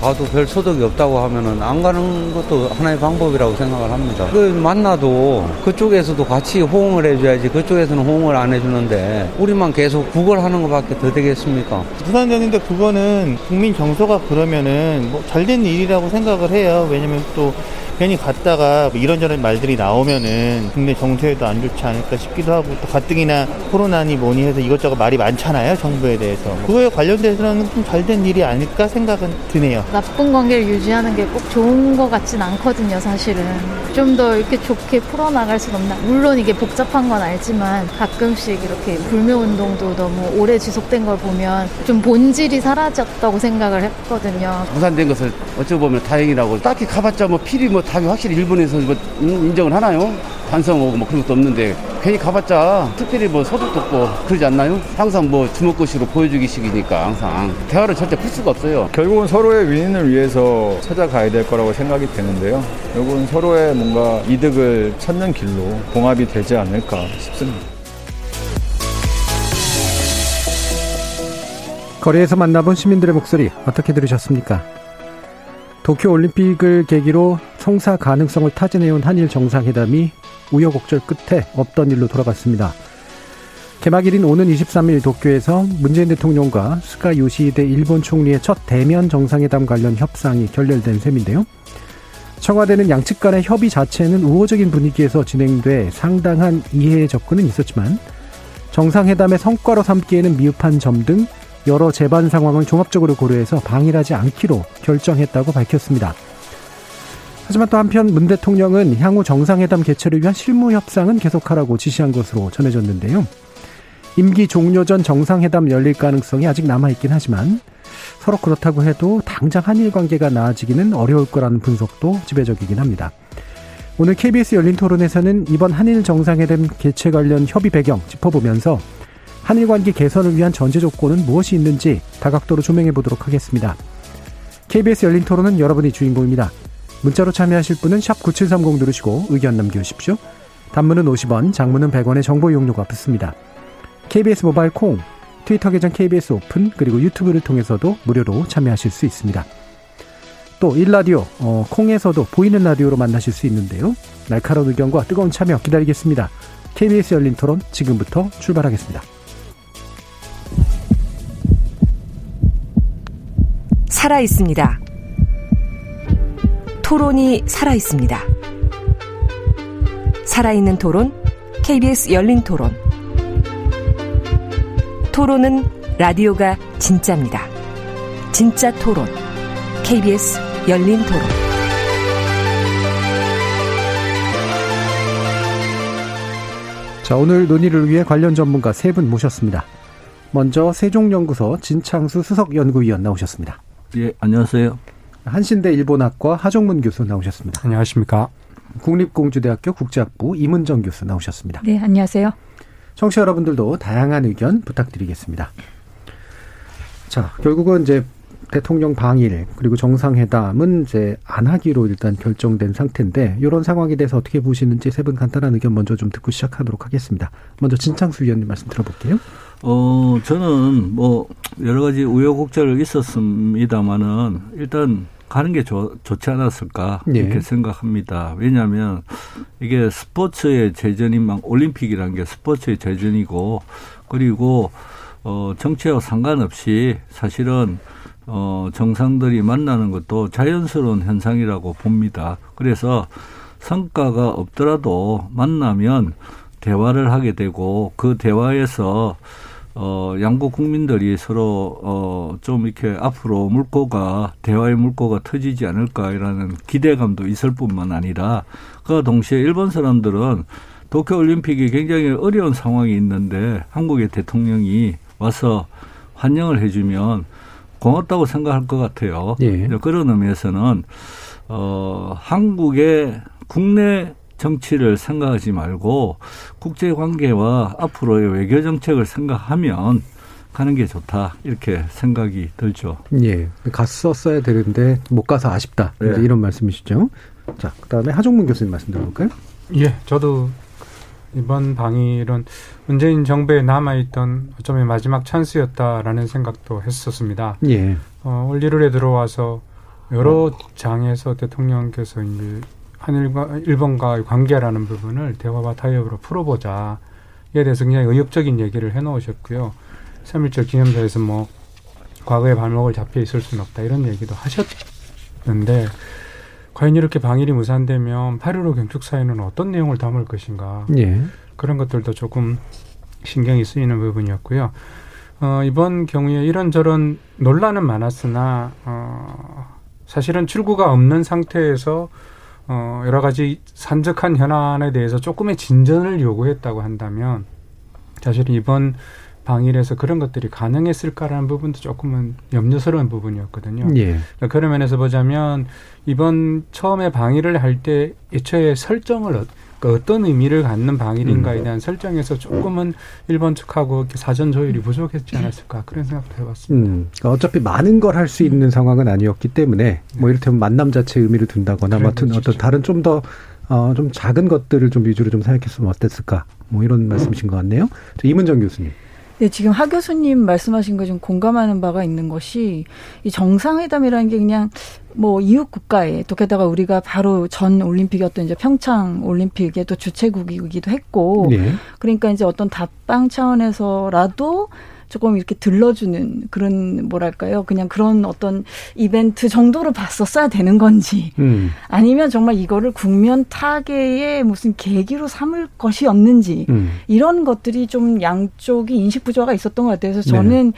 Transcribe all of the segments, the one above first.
가도 별 소득이 없다고 하면은 안 가는 것도 하나의 방법이라고 생각을 합니다. 그 만나도 그쪽에서도 같이 호응을 해줘야지 그쪽에서는 호응을 안 해주는데 우리만 계속 구걸하는 것밖에 더 되겠습니까? 부산되는데 그거는 국민 정서가 그러면은 뭐 잘된 일이라고 생각을 해요. 왜냐면 또 괜히 갔다가 뭐 이런저런 말들이 나오면은 국내 정서에도 안 좋지 않을까 싶기도 하고 또 가뜩이나 코로나니 뭐니 해서 이것저것 말이 많잖아요 정부에 대해서. 그거에 관련돼서는 좀 잘 된 일이 아닐까 생각은 드네요. 나쁜 관계를 유지하는 게 꼭 좋은 것 같진 않거든요 사실은. 좀 더 이렇게 좋게 풀어나갈 수는 없나. 물론 이게 복잡한 건 알지만 가끔씩 이렇게 불매 운동도 너무 오래 지속된 걸 보면 좀 본질이 사라졌다고 생각을 했거든요. 무산된 것을 어찌 보면 다행이라고. 딱히 가봤자 뭐 필히 뭐 답이 확실히 일본에서 뭐 인정을 하나요? 반성하고 뭐 그런 것도 없는데 괜히 가봤자 특별히 뭐 소득도 없고 그러지 않나요? 항상 뭐 주먹구시로 보여주기식이니까 항상 대화를 절대 풀 수가 없어요. 결국은 서로의 윈윈을 위해서 찾아가야 될 거라고 생각이 되는데요. 결국은 서로의 뭔가 이득을 찾는 길로 봉합이 되지 않을까 싶습니다. 거리에서 만나본 시민들의 목소리 어떻게 들으셨습니까? 도쿄올림픽을 계기로 성사 가능성을 타진해온 한일 정상회담이 우여곡절 끝에 없던 일로 돌아갔습니다. 개막일인 오는 23일 도쿄에서 문재인 대통령과 스가 요시히데 일본 총리의 첫 대면 정상회담 관련 협상이 결렬된 셈인데요. 청와대는 양측 간의 협의 자체는 우호적인 분위기에서 진행돼 상당한 이해의 접근은 있었지만 정상회담의 성과로 삼기에는 미흡한 점 등 여러 재반 상황을 종합적으로 고려해서 방일하지 않기로 결정했다고 밝혔습니다. 하지만 또 한편 문 대통령은 향후 정상회담 개최를 위한 실무 협상은 계속하라고 지시한 것으로 전해졌는데요. 임기 종료 전 정상회담 열릴 가능성이 아직 남아있긴 하지만 서로 그렇다고 해도 당장 한일 관계가 나아지기는 어려울 거라는 분석도 지배적이긴 합니다. 오늘 KBS 열린 토론에서는 이번 한일 정상회담 개최 관련 협의 배경 짚어보면서 한일 관계 개선을 위한 전제 조건은 무엇이 있는지 다각도로 조명해 보도록 하겠습니다. KBS 열린 토론은 여러분이 주인공입니다. 문자로 참여하실 분은 9730 누르시고 의견 남겨주십시오. 단문은 50원, 장문은 100원의 정보 이용료가 붙습니다. KBS 모바일 콩, 트위터 계정 KBS 오픈, 그리고 유튜브를 통해서도 무료로 참여하실 수 있습니다. 또 일라디오, 어, 콩에서도 보이는 라디오로 만나실 수 있는데요. 날카로운 의견과 뜨거운 참여 기다리겠습니다. KBS 열린 토론 지금부터 출발하겠습니다. 살아 있습니다. 토론이 살아 있습니다. 살아있는 토론, KBS 열린 토론. 토론은 라디오가 진짜입니다. 진짜 토론, KBS 열린 토론. 자, 오늘 논의를 위해 관련 전문가 세 분 모셨습니다. 먼저 세종연구소 진창수 수석연구위원 나오셨습니다. 예, 안녕하세요. 한신대 일본학과 하종문 교수 나오셨습니다. 안녕하십니까. 국립공주대학교 국제학부 이문정 교수 나오셨습니다. 네 안녕하세요 청취자 여러분들도 다양한 의견 부탁드리겠습니다. 자, 결국은 이제 대통령 방일 그리고 정상회담은 이제 안 하기로 일단 결정된 상태인데 이런 상황에 대해서 어떻게 보시는지 세 분 간단한 의견 먼저 좀 듣고 시작하도록 하겠습니다. 먼저 진창수 위원님 말씀 들어볼게요. 어, 저는 뭐 여러 가지 우여곡절 있었습니다만은 일단 가는 게 좋, 좋지 않았을까 네. 이렇게 생각합니다. 왜냐하면 이게 스포츠의 재전인 만 올림픽이라는 게 스포츠의 재전이고 그리고 어 정치와 상관없이 사실은 어 정상들이 만나는 것도 자연스러운 현상이라고 봅니다. 그래서 성과가 없더라도 만나면 대화를 하게 되고 그 대화에서 어, 양국 국민들이 서로, 어, 좀 이렇게 앞으로 물꼬가, 대화의 물꼬가 터지지 않을까라는 기대감도 있을 뿐만 아니라, 그 동시에 일본 사람들은 도쿄올림픽이 굉장히 어려운 상황이 있는데, 한국의 대통령이 와서 환영을 해주면 고맙다고 생각할 것 같아요. 예. 그런 의미에서는, 어, 한국의 국내 정치를 생각하지 말고 국제 관계와 앞으로의 외교 정책을 생각하면 가는 게 좋다 이렇게 생각이 들죠. 예, 갔었어야 되는데 못 가서 아쉽다 네. 이제 이런 말씀이시죠. 자, 그다음에 하종문 교수님 말씀 들어볼까요? 예, 저도 이번 방일은 문재인 정부에 남아있던 어쩌면 마지막 찬스였다라는 생각도 했었습니다. 예, 어, 올 1월에 들어와서 여러 장에서 대통령께서 이제 한일과 일본과의 관계라는 부분을 대화와 타협으로 풀어보자에 대해서 굉장히 의욕적인 얘기를 해놓으셨고요. 3.1절 기념사에서 뭐 과거의 발목을 잡혀 있을 수는 없다 이런 얘기도 하셨는데 과연 이렇게 방일이 무산되면 8.15 경축사에는 어떤 내용을 담을 것인가 예, 그런 것들도 조금 신경이 쓰이는 부분이었고요. 어, 이번 경우에 이런저런 논란은 많았으나 어, 사실은 출구가 없는 상태에서 어, 여러 가지 산적한 현안에 대해서 조금의 진전을 요구했다고 한다면 사실은 이번 방일에서 그런 것들이 가능했을까라는 부분도 조금은 염려스러운 부분이었거든요. 예, 그러니까 그런 면에서 보자면 이번 처음에 방위를 할때 애초에 설정을 어- 그러니까 어떤 의미를 갖는 방위인가에 대한 설정에서 조금은 일본 측하고 사전 조율이 부족했지 않았을까 그런 생각도 해봤습니다. 음, 그러니까 어차피 많은 걸 할 수 있는 상황은 아니었기 때문에 뭐 이를테면 만남 자체에 의미를 둔다거나 뭐 그런 어떤 다른 좀더 어, 좀 작은 것들을 좀 위주로 좀 생각했으면 어땠을까? 뭐 이런 말씀이신 것 같네요. 저 이문정 교수님. 네, 지금 하 교수님 말씀하신 거 좀 공감하는 바가 있는 것이 이 정상회담이라는 게 그냥 뭐 이웃 국가에 또 게다가 우리가 바로 전 올림픽이었던 이제 평창 올림픽의 또 주최국이기도 했고 예. 그러니까 이제 어떤 답방 차원에서라도 조금 이렇게 들러주는 그런 뭐랄까요 그냥 그런 어떤 이벤트 정도로 봤었어야 되는 건지 음, 아니면 정말 이거를 국면 타개의 무슨 계기로 삼을 것이었는지 음, 이런 것들이 좀 양쪽이 인식 부조화가 있었던 것 같아요. 그래서 네. 저는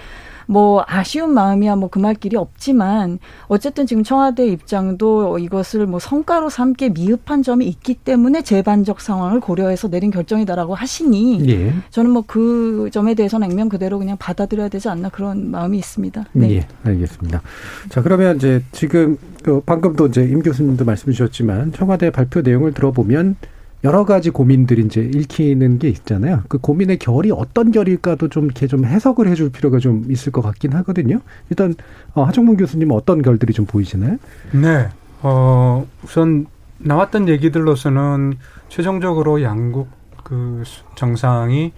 뭐 아쉬운 마음이야 뭐 그 말 길이 없지만 어쨌든 지금 청와대 입장도 이것을 뭐 성과로 삼기에 미흡한 점이 있기 때문에 재반적 상황을 고려해서 내린 결정이다라고 하시니 예. 저는 뭐 그 점에 대해서는 액면 그대로 그냥 받아들여야 되지 않나 그런 마음이 있습니다. 네. 예, 알겠습니다. 자, 그러면 이제 지금 그 방금도 이제 임 교수님도 말씀 주셨지만 청와대 발표 내용을 들어보면 여러 가지 고민들이 이제 읽히는 게 있잖아요. 그 고민의 결이 어떤 결일까도 좀 이렇게 좀 해석을 해줄 필요가 좀 있을 것 같긴 하거든요. 일단 어, 하정문 교수님은 어떤 결들이 좀 보이시나요? 네, 어, 우선 나왔던 얘기들로서는 최종적으로 양국 그 정상이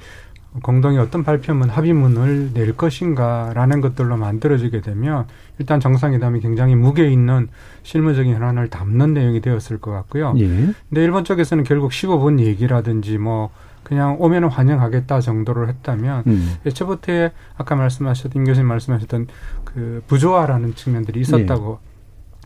공동의 어떤 발표문, 합의문을 낼 것인가라는 것들로 만들어지게 되면 일단 정상회담이 굉장히 무게 있는 실무적인 현안을 담는 내용이 되었을 것 같고요. 예. 근데 일본 쪽에서는 결국 15분 얘기라든지 뭐 그냥 오면은 환영하겠다 정도를 했다면 음. 애초부터 아까 말씀하셨던 임 교수님 말씀하셨던 그 부조화라는 측면들이 있었다고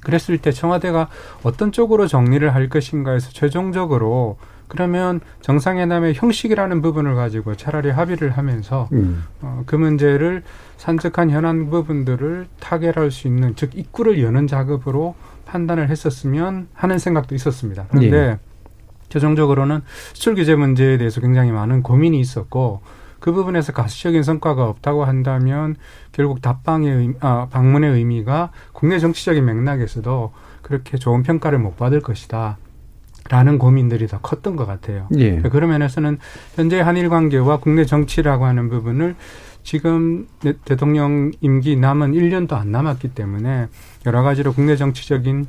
그랬을 때 청와대가 어떤 쪽으로 정리를 할 것인가에서 최종적으로 그러면 정상회담의 형식이라는 부분을 가지고 차라리 합의를 하면서 음. 어, 그 문제를 산적한 현안 부분들을 타결할 수 있는 즉 입구를 여는 작업으로 판단을 했었으면 하는 생각도 있었습니다. 그런데 예. 최종적으로는 수출 규제 문제에 대해서 굉장히 많은 고민이 있었고 그 부분에서 가시적인 성과가 없다고 한다면 결국 답방의 의미, 아, 방문의 의미가 국내 정치적인 맥락에서도 그렇게 좋은 평가를 못 받을 것이다. 라는 고민들이 더 컸던 것 같아요. 예. 그런 면에서는 현재 한일 관계와 국내 정치라고 하는 부분을 지금 대- 대통령 임기 남은 1년도 안 남았기 때문에 여러 가지로 국내 정치적인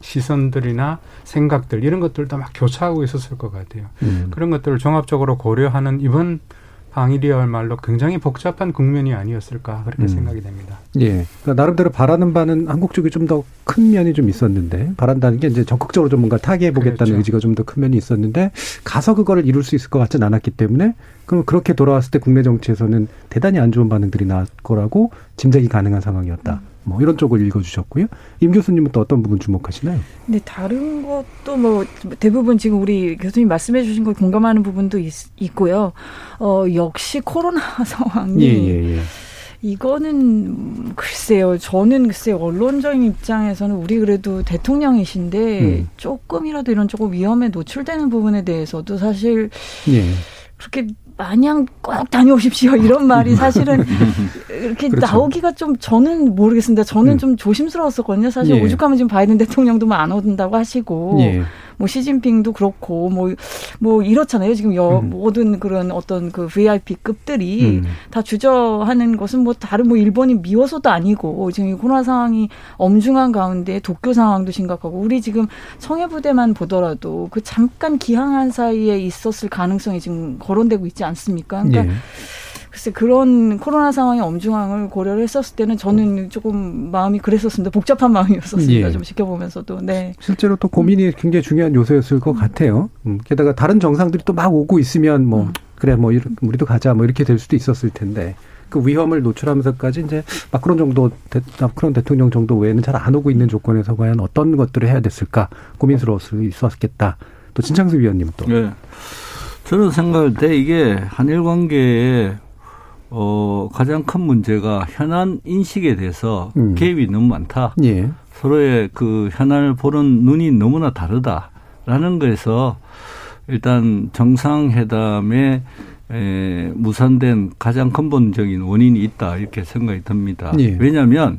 시선들이나 생각들 이런 것들도 막 교차하고 있었을 것 같아요. 음. 그런 것들을 종합적으로 고려하는 이번 방일이야말로 굉장히 복잡한 국면이 아니었을까 그렇게 음. 생각이 됩니다. 예. 그러니까 나름대로 바라는 바는 한국 쪽이 좀 더 큰 면이 좀 있었는데 바란다는 게 이제 적극적으로 좀 뭔가 타개해 보겠다는 그렇죠. 의지가 좀 더 큰 면이 있었는데 가서 그거를 이룰 수 있을 것 같진 않았기 때문에 그럼 그렇게 돌아왔을 때 국내 정치에서는 대단히 안 좋은 반응들이 나올 거라고 짐작이 가능한 상황이었다. 뭐 이런 쪽을 읽어주셨고요. 임 교수님은 또 어떤 부분 주목하시나요? 근데 다른 것도 뭐 대부분 지금 우리 교수님 말씀해 주신 거 공감하는 부분도 있, 있고요. 어, 역시 코로나 상황이 예 예 예. 이거는 글쎄요. 저는 글쎄요. 언론적인 입장에서는 우리 그래도 대통령이신데 음. 조금이라도 이런 조금 위험에 노출되는 부분에 대해서도 사실 예. 그렇게 마냥 꼭 다녀오십시오 이런 말이 사실은 이렇게 그렇죠. 나오기가 좀 저는 모르겠습니다. 저는 음. 좀 조심스러웠었거든요. 사실 예. 오죽하면 지금 바이든 대통령도 뭐안 오든다고 하시고 예. 뭐 시진핑도 그렇고 뭐뭐 이렇잖아요. 지금 여, 음. 모든 그런 어떤 그 VIP급들이 음. 다 주저하는 것은 뭐 다른 뭐 일본이 미워서도 아니고 지금 이 코로나 상황이 엄중한 가운데 도쿄 상황도 심각하고 우리 지금 청해부대만 보더라도 그 잠깐 기항한 사이에 있었을 가능성이 지금 거론되고 있지 않습니까? 그러니까 예. 글쎄 그런 코로나 상황의 엄중함을 고려를 했었을 때는 저는 조금 마음이 그랬었습니다. 복잡한 마음이었었습니다. 예. 좀 지켜보면서도 네. 실제로 또 고민이 굉장히 중요한 요소였을 것 같아요. 음, 게다가 다른 정상들이 또 막 오고 있으면 뭐 음. 그래 뭐 이렇- 우리도 가자 뭐 이렇게 될 수도 있었을 텐데 그 위험을 노출하면서까지 이제 마크론 정도 대, 마크론 대통령 정도 외에는 잘 안 오고 있는 조건에서 과연 어떤 것들을 해야 됐을까 고민스러울 수 있었겠다. 또 진창수 위원님 또 네. 저는 생각할 때 이게 한일 관계의 어, 가장 큰 문제가 현안 인식에 대해서 음. 개입이 너무 많다. 예. 서로의 그 현안을 보는 눈이 너무나 다르다라는 거에서 일단 정상회담에 에, 무산된 가장 근본적인 원인이 있다 이렇게 생각이 듭니다. 예. 왜냐하면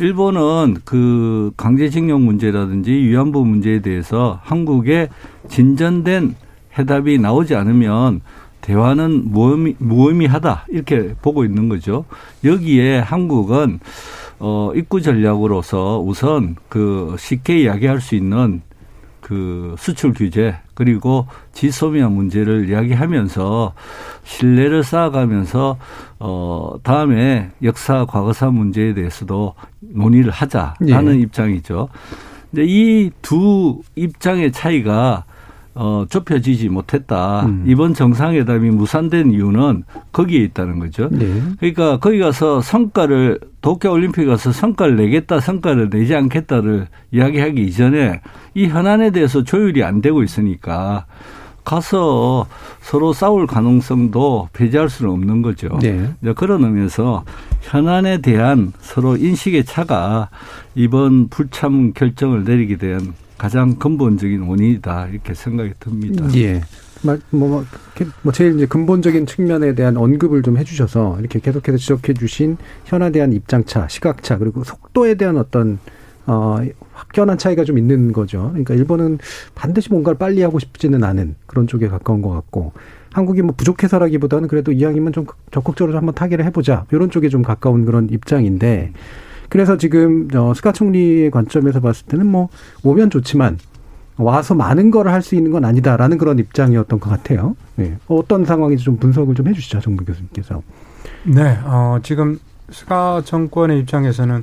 일본은 그 강제징용 문제라든지 위안부 문제에 대해서 한국의 진전된 해답이 나오지 않으면 대화는 무의미, 무의미하다 이렇게 보고 있는 거죠. 여기에 한국은 어 입구 전략으로서 우선 그 쉽게 이야기할 수 있는 그 수출 규제 그리고 지소미아 문제를 이야기하면서 신뢰를 쌓아가면서 어 다음에 역사 과거사 문제에 대해서도 논의를 하자라는 예. 입장이죠. 근데 이두 입장의 차이가 어 좁혀지지 못했다. 음. 이번 정상회담이 무산된 이유는 거기에 있다는 거죠. 네. 그러니까 거기 가서 성과를 도쿄 올림픽 가서 성과를 내겠다, 성과를 내지 않겠다를 이야기하기 이전에 이 현안에 대해서 조율이 안 되고 있으니까 가서 서로 싸울 가능성도 배제할 수는 없는 거죠. 네. 이제 그런 의미에서 현안에 대한 서로 인식의 차가 이번 불참 결정을 내리게 된 가장 근본적인 원인이다 이렇게 생각이 듭니다. 예. 말- 뭐, 뭐, 뭐 제일 이제 근본적인 측면에 대한 언급을 좀 해주셔서 이렇게 계속해서 지적해 주신 현안에 대한 입장차, 시각차, 그리고 속도에 대한 어떤, 어, 확연한 차이가 좀 있는 거죠. 그러니까 일본은 반드시 뭔가를 빨리 하고 싶지는 않은 그런 쪽에 가까운 것 같고, 한국이 뭐 부족해서라기보다는 그래도 이왕이면 좀 적극적으로 한번 타결을 해보자. 이런 쪽에 좀 가까운 그런 입장인데, 그래서 지금, 어, 스가 총리의 관점에서 봤을 때는 뭐, 오면 좋지만, 와서 많은 걸 할 수 있는 건 아니다라는 그런 입장이었던 것 같아요. 네. 어떤 상황인지 좀 분석을 좀 해주시죠, 정부 교수님께서. 네, 어, 지금 스가 정권의 입장에서는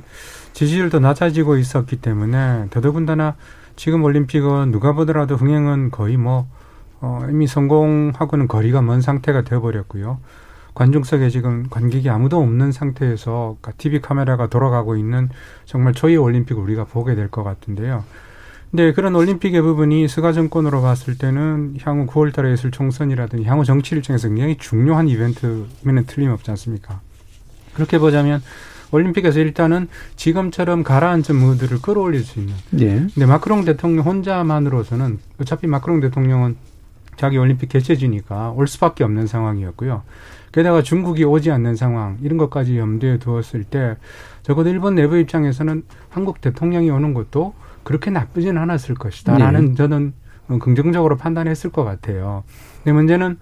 지지율도 낮아지고 있었기 때문에 더더군다나 지금 올림픽은 누가 보더라도 흥행은 거의 뭐 어, 이미 성공하고는 거리가 먼 상태가 되어버렸고요. 관중석에 지금 관객이 아무도 없는 상태에서 TV 카메라가 돌아가고 있는 정말 초유의 올림픽을 우리가 보게 될 것 같은데요. 근데 그런 올림픽의 부분이 스가 정권으로 봤을 때는 향후 9월 달에 있을 총선이라든지 향후 정치 일정에서 굉장히 중요한 이벤트면은 틀림없지 않습니까? 그렇게 보자면 올림픽에서 일단은 지금처럼 가라앉은 무드를 끌어올릴 수 있는. 예. 근데 마크롱 대통령 혼자만으로서는 어차피 마크롱 대통령은 자기 올림픽 개최지니까 올 수밖에 없는 상황이었고요. 게다가 중국이 오지 않는 상황 이런 것까지 염두에 두었을 때 적어도 일본 내부 입장에서는 한국 대통령이 오는 것도 그렇게 나쁘진 않았을 것이다라는 네. 저는 긍정적으로 판단했을 것 같아요. 근데 문제는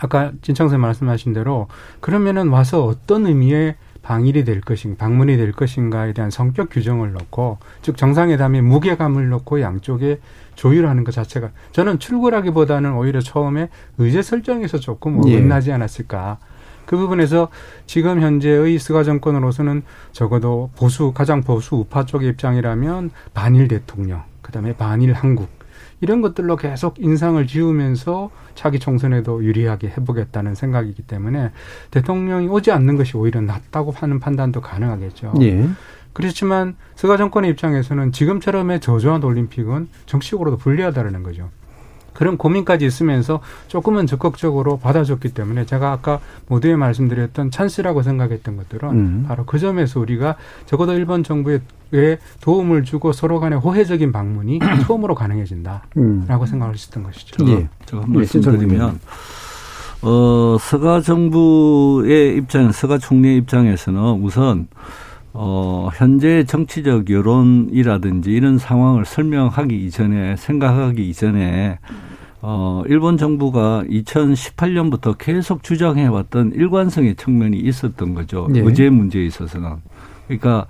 아까 진창선 말씀하신 대로 그러면은 와서 어떤 의미의 방일이 될 것인가, 방문이 될 것인가에 대한 성격 규정을 넣고, 즉 정상회담에 무게감을 넣고 양쪽에 조율하는 것 자체가 저는 출구라기보다는 오히려 처음에 의제 설정에서 조금 예. 어긋나지 않았을까. 그 부분에서 지금 현재의 스가 정권으로서는 적어도 보수 가장 보수 우파 쪽의 입장이라면 반일 대통령, 그다음에 반일 한국 이런 것들로 계속 인상을 지우면서 차기 총선에도 유리하게 해보겠다는 생각이기 때문에 대통령이 오지 않는 것이 오히려 낫다고 하는 판단도 가능하겠죠. 예. 그렇지만 스가 정권의 입장에서는 지금처럼의 저조한 올림픽은 정치적으로도 불리하다는 거죠. 그런 고민까지 있으면서 조금은 적극적으로 받아줬기 때문에 제가 아까 모두에 말씀드렸던 찬스라고 생각했던 것들은 음. 바로 그 점에서 우리가 적어도 일본 정부에 도움을 주고 서로 간의 호혜적인 방문이 처음으로 가능해진다라고 음. 생각할 수 있던 것이죠. 예. 제가 한 예, 말씀드리면 어 서가 정부의 입장, 서가 총리의 입장에서는 우선 어 현재 정치적 여론이라든지 이런 상황을 설명하기 이전에 생각하기 이전에 어, 일본 정부가 2018년부터 계속 주장해왔던 일관성의 측면이 있었던 거죠. 예. 의제 문제에 있어서는. 그러니까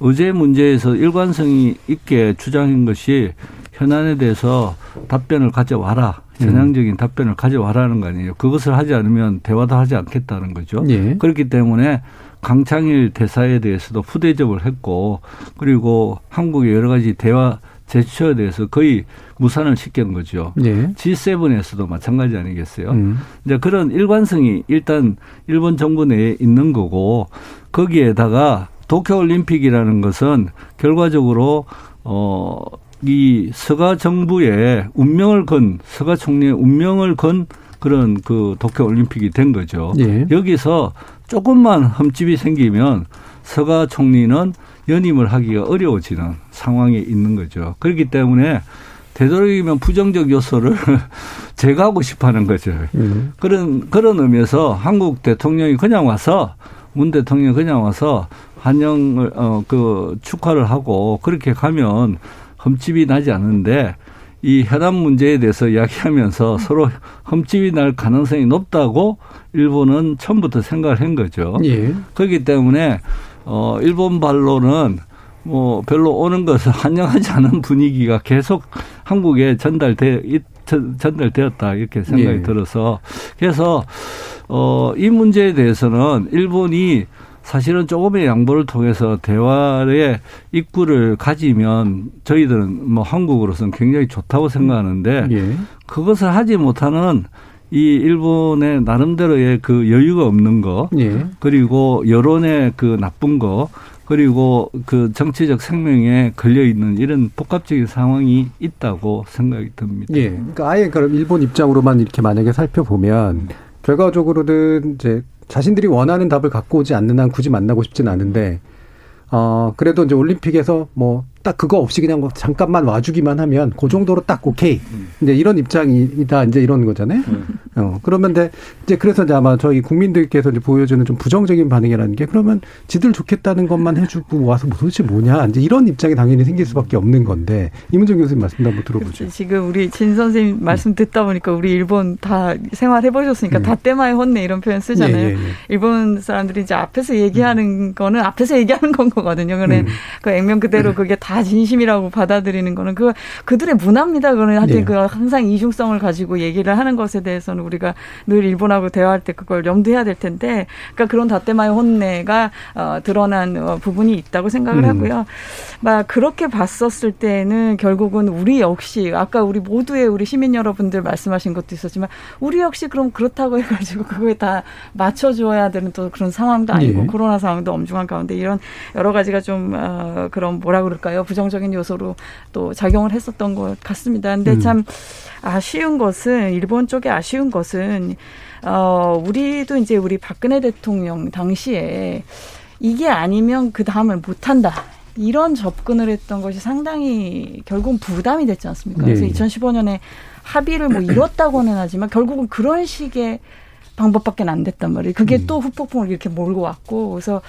의제 문제에서 일관성이 있게 주장한 것이 현안에 대해서 답변을 가져와라. 음. 전향적인 답변을 가져와라는 거 아니에요. 그것을 하지 않으면 대화도 하지 않겠다는 거죠. 예. 그렇기 때문에 강창일 대사에 대해서도 후대접을 했고 그리고 한국의 여러 가지 대화 제스처에 대해서 거의 무산을 시킨 거죠. 예. G7에서도 마찬가지 아니겠어요? 음. 이제 그런 일관성이 일단 일본 정부 내에 있는 거고 거기에다가 도쿄올림픽이라는 것은 결과적으로 어, 이 서가 정부의 운명을 건 서가 총리의 운명을 건 그런 그 도쿄 올림픽이 된 거죠. 예. 여기서 조금만 흠집이 생기면 서가 총리는 연임을 하기가 어려워지는 상황에 있는 거죠. 그렇기 때문에 되도록이면 부정적 요소를 제거하고 싶어 하는 거죠. 음. 그런, 그런 의미에서 한국 대통령이 그냥 와서 문 대통령이 그냥 와서 환영을, 어, 그 축하를 하고 그렇게 가면 흠집이 나지 않는데 이 현안 문제에 대해서 이야기하면서 서로 흠집이 날 가능성이 높다고 일본은 처음부터 생각을 한 거죠. 예. 그렇기 때문에 어 일본 발로는 뭐 별로 오는 것을 환영하지 않은 분위기가 계속 한국에 전달돼 전달되었다 이렇게 생각이 예. 들어서 그래서 어 이 문제에 대해서는 일본이 사실은 조금의 양보를 통해서 대화의 입구를 가지면 저희들은 뭐 한국으로서는 굉장히 좋다고 생각하는데 예. 그것을 하지 못하는 이 일본의 나름대로의 그 여유가 없는 거 예. 그리고 여론의 그 나쁜 거 그리고 그 정치적 생명에 걸려 있는 이런 복합적인 상황이 있다고 생각이 듭니다. 예. 그러니까 아예 그럼 일본 입장으로만 이렇게 만약에 살펴보면 결과적으로는 이제 자신들이 원하는 답을 갖고 오지 않는 한 굳이 만나고 싶지는 않은데 어 그래도 이제 올림픽에서 뭐 딱 그거 없이 그냥 뭐 잠깐만 와주기만 하면 그 정도로 딱 오케이 이제 이런 입장이다 이제 이런 거잖아요. 어 그러면 이제 이제 그래서 이제 아마 저희 국민들께서 이제 보여주는 좀 부정적인 반응이라는 게 그러면 지들 좋겠다는 것만 해주고 와서 뭐 도대체 뭐냐 이제 이런 입장이 당연히 생길 수밖에 없는 건데 이문정 교수님 말씀도 한번 들어보죠. 지금 우리 진 선생님 말씀 듣다 보니까 우리 일본 다 생활해 보셨으니까 음. 다 때마에 혼내 이런 표현 쓰잖아요. 예, 예, 예. 일본 사람들이 이제 앞에서 얘기하는 거는 앞에서 얘기하는 건 거거든요. 그래 음. 그 액면 그대로 그게 다 진심이라고 받아들이는 거는 그 그들의 문화입니다. 그거는 하여튼 예. 그 항상 이중성을 가지고 얘기를 하는 것에 대해서는 우리가 늘 일본하고 대화할 때 그걸 염두해야 될 텐데, 그러니까 그런 다때마의 혼내가 어, 드러난 어, 부분이 있다고 생각을 음. 하고요. 막 그렇게 봤었을 때는 결국은 우리 역시 아까 우리 모두의 우리 시민 여러분들 말씀하신 것도 있었지만 우리 역시 그럼 그렇다고 해가지고 그거에 다 맞춰줘야 되는 또 그런 상황도 아니고 예. 코로나 상황도 엄중한 가운데 이런 여러 가지가 좀 어, 그런 뭐라 그럴까요 부정적인 요소로 또 작용을 했었던 것 같습니다. 근데 음. 참 아쉬운 것은 일본 쪽에 아쉬운 것은 어 우리도 이제 우리 박근혜 대통령 당시에 이게 아니면 그 다음을 못 한다. 이런 접근을 했던 것이 상당히 결국은 부담이 됐지 않습니까? 그래서 예. 2015년에 합의를 뭐 이뤘다고는 하지만 결국은 그런 식의 방법밖에 안 됐단 말이에요. 그게 음. 또 후폭풍을 이렇게 몰고 왔고 그래서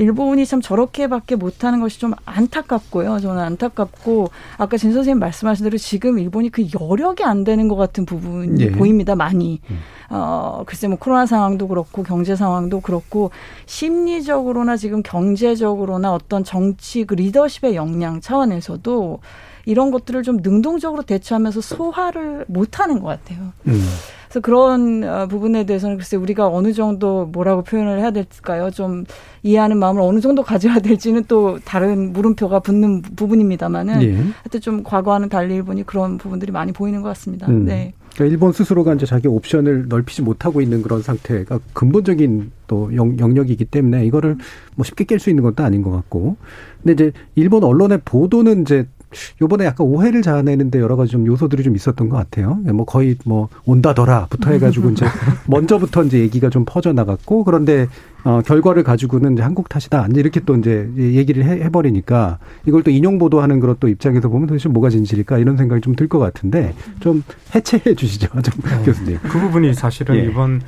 일본이 참 저렇게밖에 못하는 것이 좀 안타깝고요. 저는 안타깝고 아까 진 선생님 말씀하신 대로 지금 일본이 그 여력이 안 되는 것 같은 부분이 예. 보입니다. 많이. 어, 글쎄 뭐 코로나 상황도 그렇고 경제 상황도 그렇고 심리적으로나 지금 경제적으로나 어떤 정치 그 리더십의 역량 차원에서도 이런 것들을 좀 능동적으로 대처하면서 소화를 못하는 것 같아요. 음. 그래서 그런 어, 부분에 대해서는 글쎄 우리가 어느 정도 뭐라고 표현을 해야 될까요? 좀 이해하는 마음을 어느 정도 가져야 될지는 또 다른 물음표가 붙는 부분입니다만은 예. 하여튼 좀 과거와는 달리 일본이 그런 부분들이 많이 보이는 것 같습니다. 음. 네. 그러니까 일본 스스로가 이제 자기 옵션을 넓히지 못하고 있는 그런 상태가 근본적인 또 영, 영역이기 때문에 이거를 뭐 쉽게 깰 수 있는 것도 아닌 것 같고. 근데 이제 일본 언론의 보도는 이제 요번에 약간 오해를 자아내는데 여러 가지 좀 요소들이 좀 있었던 것 같아요. 뭐 거의 뭐 온다더라부터 해가지고 이제 먼저부터 이제 얘기가 좀 퍼져 나갔고 그런데 어 결과를 가지고는 이제 한국 탓이다. 이렇게 또 이제 얘기를 해, 해버리니까 이걸 또 인용 보도하는 그런 또 입장에서 보면 도대체 뭐가 진실일까 이런 생각이 좀 들 것 같은데 좀 해체해 주시죠, 좀 교수님. 그 부분이 사실은 예. 이번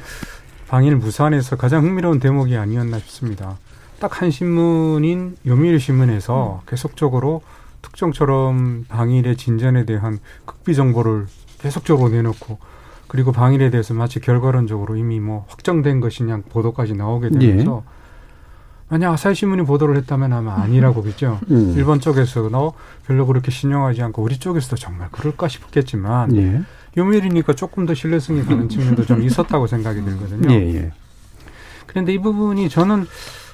방일 무산에서 가장 흥미로운 대목이 아니었나 싶습니다. 딱 한 신문인 요미우리 신문에서 계속적으로 특정처럼 방일의 진전에 대한 극비 정보를 계속적으로 내놓고 그리고 방일에 대해서 마치 결과론적으로 이미 뭐 확정된 것이냐 보도까지 나오게 되면서 예. 만약 아사히 신문이 보도를 했다면 아마 아니라고겠죠. 음. 일본 쪽에서도 별로 그렇게 신용하지 않고 우리 쪽에서도 정말 그럴까 싶겠지만 예. 요밀이니까 조금 더 신뢰성이 가는 측면도 좀 있었다고 생각이 들거든요. 예, 예. 그런데 이 부분이 저는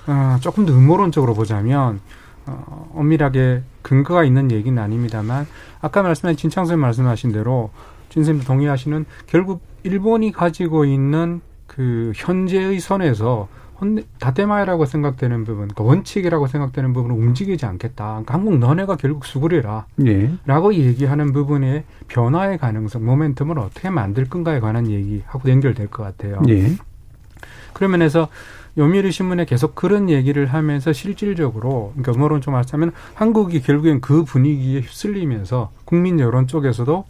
어, 조금 더 음모론적으로 보자면 어, 엄밀하게 근거가 있는 얘기는 아닙니다만 아까 말씀하신 진창선 말씀하신 대로 진쌤도 동의하시는 결국 일본이 가지고 있는 그 현재의 선에서 다테마이라고 생각되는 부분, 그 원칙이라고 생각되는 부분은 움직이지 않겠다. 그러니까 한국 너네가 결국 수그리라. 예. 라고 얘기하는 부분의 변화의 가능성, 모멘텀을 어떻게 만들 건가에 관한 얘기하고 연결될 것 같아요. 예. 그런 면에서 요미르 신문에 계속 그런 얘기를 하면서 실질적으로 그러니까 음모론 좀 말하자면 한국이 결국엔 그 분위기에 휩쓸리면서 국민 여론 쪽에서도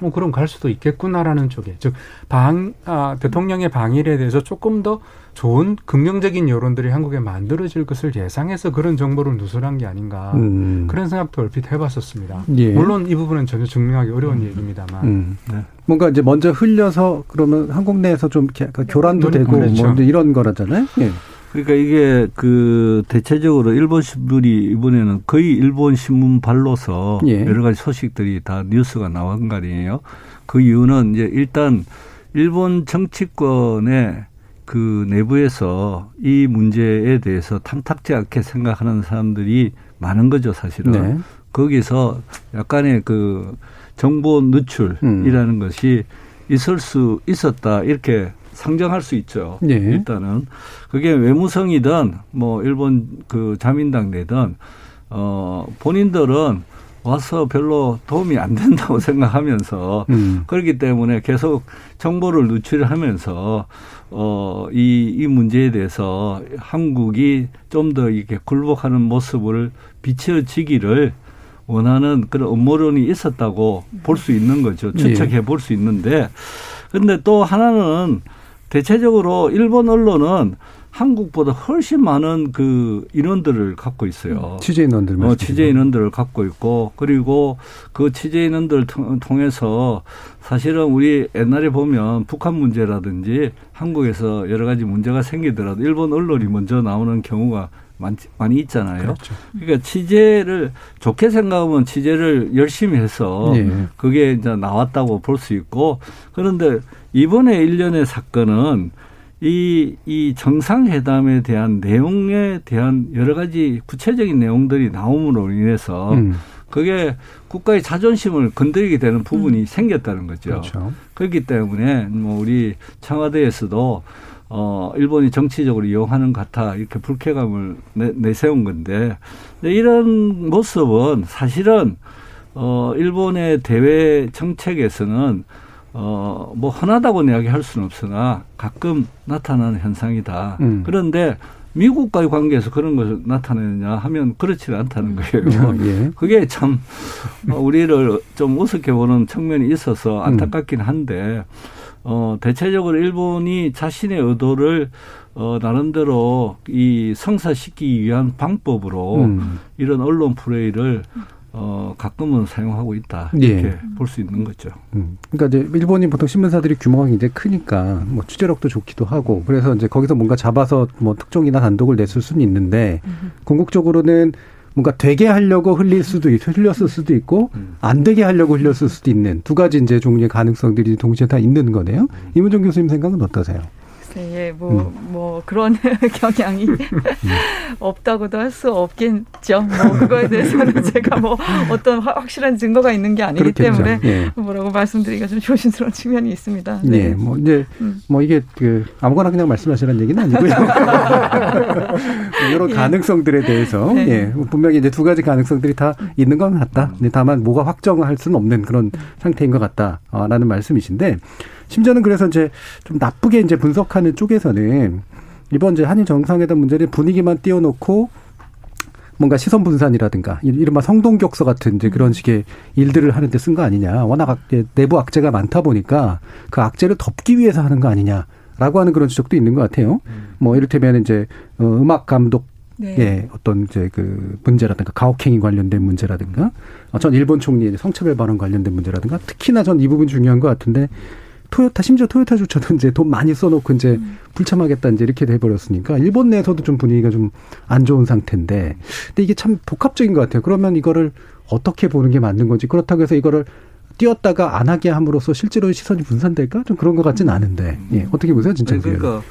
뭐 그럼 갈 수도 있겠구나라는 쪽에 즉 방 아, 대통령의 방일에 대해서 조금 더 좋은 긍정적인 여론들이 한국에 만들어질 것을 예상해서 그런 정보를 누설한 게 아닌가 음. 그런 생각도 얼핏 해봤었습니다. 예. 물론 이 부분은 전혀 증명하기 어려운 음. 얘기입니다만 음. 네. 뭔가 이제 먼저 흘려서 그러면 한국 내에서 좀 교란도 되고 그렇죠. 뭐 이런 거라잖아요. 예. 그러니까 이게 그 대체적으로 일본 신문이 이번에는 거의 일본 신문 발로서 예. 여러 가지 소식들이 다 뉴스가 나온 거 아니에요. 그 이유는 이제 일단 일본 정치권의 그 내부에서 이 문제에 대해서 탐탁지 않게 생각하는 사람들이 많은 거죠, 사실은. 네. 거기서 약간의 그 정보 누출이라는 음. 것이 있을 수 있었다 이렇게 상정할 수 있죠. 네. 일단은 그게 외무성이든 뭐 일본 그 자민당 내든 어 본인들은 와서 별로 도움이 안 된다고 생각하면서 음. 그렇기 때문에 계속 정보를 누출하면서 어이 이 문제에 대해서 한국이 좀 더 이렇게 굴복하는 모습을 비춰지기를 원하는 그런 음모론이 있었다고 볼 수 있는 거죠. 추측해 볼 수 있는데 근데 또 하나는 대체적으로 일본 언론은 한국보다 훨씬 많은 그 인원들을 갖고 있어요. 취재 인원들 어, 취재 인원들을 갖고 있고 그리고 그 취재 인원들 통해서 사실은 우리 옛날에 보면 북한 문제라든지 한국에서 여러 가지 문제가 생기더라도 일본 언론이 먼저 나오는 경우가 많, 많이 있잖아요. 그렇죠. 그러니까 취재를 좋게 생각하면 취재를 열심히 해서 네. 그게 이제 나왔다고 볼 수 있고 그런데 이번에 일련의 사건은 이, 이 정상회담에 대한 내용에 대한 여러 가지 구체적인 내용들이 나옴으로 인해서 음. 그게 국가의 자존심을 건드리게 되는 부분이 음. 생겼다는 거죠. 그렇죠. 그렇기 때문에 뭐 우리 청와대에서도 어, 일본이 정치적으로 이용하는 것 같아 이렇게 불쾌감을 내, 내세운 건데 이런 모습은 사실은 어, 일본의 대외 정책에서는 어, 뭐 흔하다고 이야기할 수는 없으나 가끔 나타나는 현상이다. 음. 그런데 미국과의 관계에서 그런 것을 나타내느냐 하면 그렇지 않다는 거예요. 예. 그게 참 어, 우리를 좀 우습게 보는 측면이 있어서 안타깝긴 한데 어, 대체적으로 일본이 자신의 의도를 어, 나름대로 이 성사시키기 위한 방법으로 음. 이런 언론 플레이를 어, 가끔은 사용하고 있다. 이렇게 예. 볼수 있는 거죠. 음. 그러니까 이제 일본이 보통 신문사들이 규모가 굉장히 크니까 뭐 취재력도 좋기도 하고 그래서 이제 거기서 뭔가 잡아서 뭐 특종이나 단독을 냈을 수는 있는데 음. 궁극적으로는 뭔가 되게 하려고 흘릴 수도 있, 흘렸을 수도 있고 음. 안 되게 하려고 흘렸을 수도 있는 두 가지 이제 종류의 가능성들이 동시에 다 있는 거네요. 음. 이문정 교수님 생각은 어떠세요? 예, 뭐, 음. 뭐, 그런 경향이 음. 없다고도 할 수 없겠죠. 뭐, 그거에 대해서는 제가 뭐, 어떤 확실한 증거가 있는 게 아니기 그렇겠죠. 때문에, 예. 뭐라고 말씀드리기가 좀 조심스러운 측면이 있습니다. 네. 네. 뭐, 이제, 음. 뭐, 이게, 그, 아무거나 그냥 말씀하시라는 얘기는 아니고요. 이런 예. 가능성들에 대해서, 네. 예. 분명히 이제 두 가지 가능성들이 다 있는 건 같다. 다만, 뭐가 확정할 수는 없는 그런 상태인 것 같다라는 말씀이신데, 심지어는 그래서 이제 좀 나쁘게 이제 분석하는 쪽에서는 이번 이제 한일 정상회담 문제를 분위기만 띄워놓고 뭔가 시선 분산이라든가 이른바 성동격서 같은 이제 그런 식의 일들을 하는데 쓴 거 아니냐. 워낙 내부 악재가 많다 보니까 그 악재를 덮기 위해서 하는 거 아니냐라고 하는 그런 지적도 있는 것 같아요. 뭐 이를테면 이제 어, 음악 감독 네. 예, 어떤 이제 그 문제라든가 가혹행위 관련된 문제라든가, 어, 전 일본 총리의 성차별 발언 관련된 문제라든가, 특히나 전 이 부분 중요한 것 같은데, 토요타, 심지어 토요타조차도 이제 돈 많이 써놓고 이제 불참하겠다 이제 이렇게 돼버렸으니까, 일본 내에서도 좀 분위기가 좀 안 좋은 상태인데, 근데 이게 참 복합적인 것 같아요. 그러면 이거를 어떻게 보는 게 맞는 건지, 그렇다고 해서 이거를 띄었다가 안 하게 함으로써 실제로 시선이 분산될까? 좀 그런 것 같지는 않은데, 예, 어떻게 보세요, 진짜? 아니, 그러니까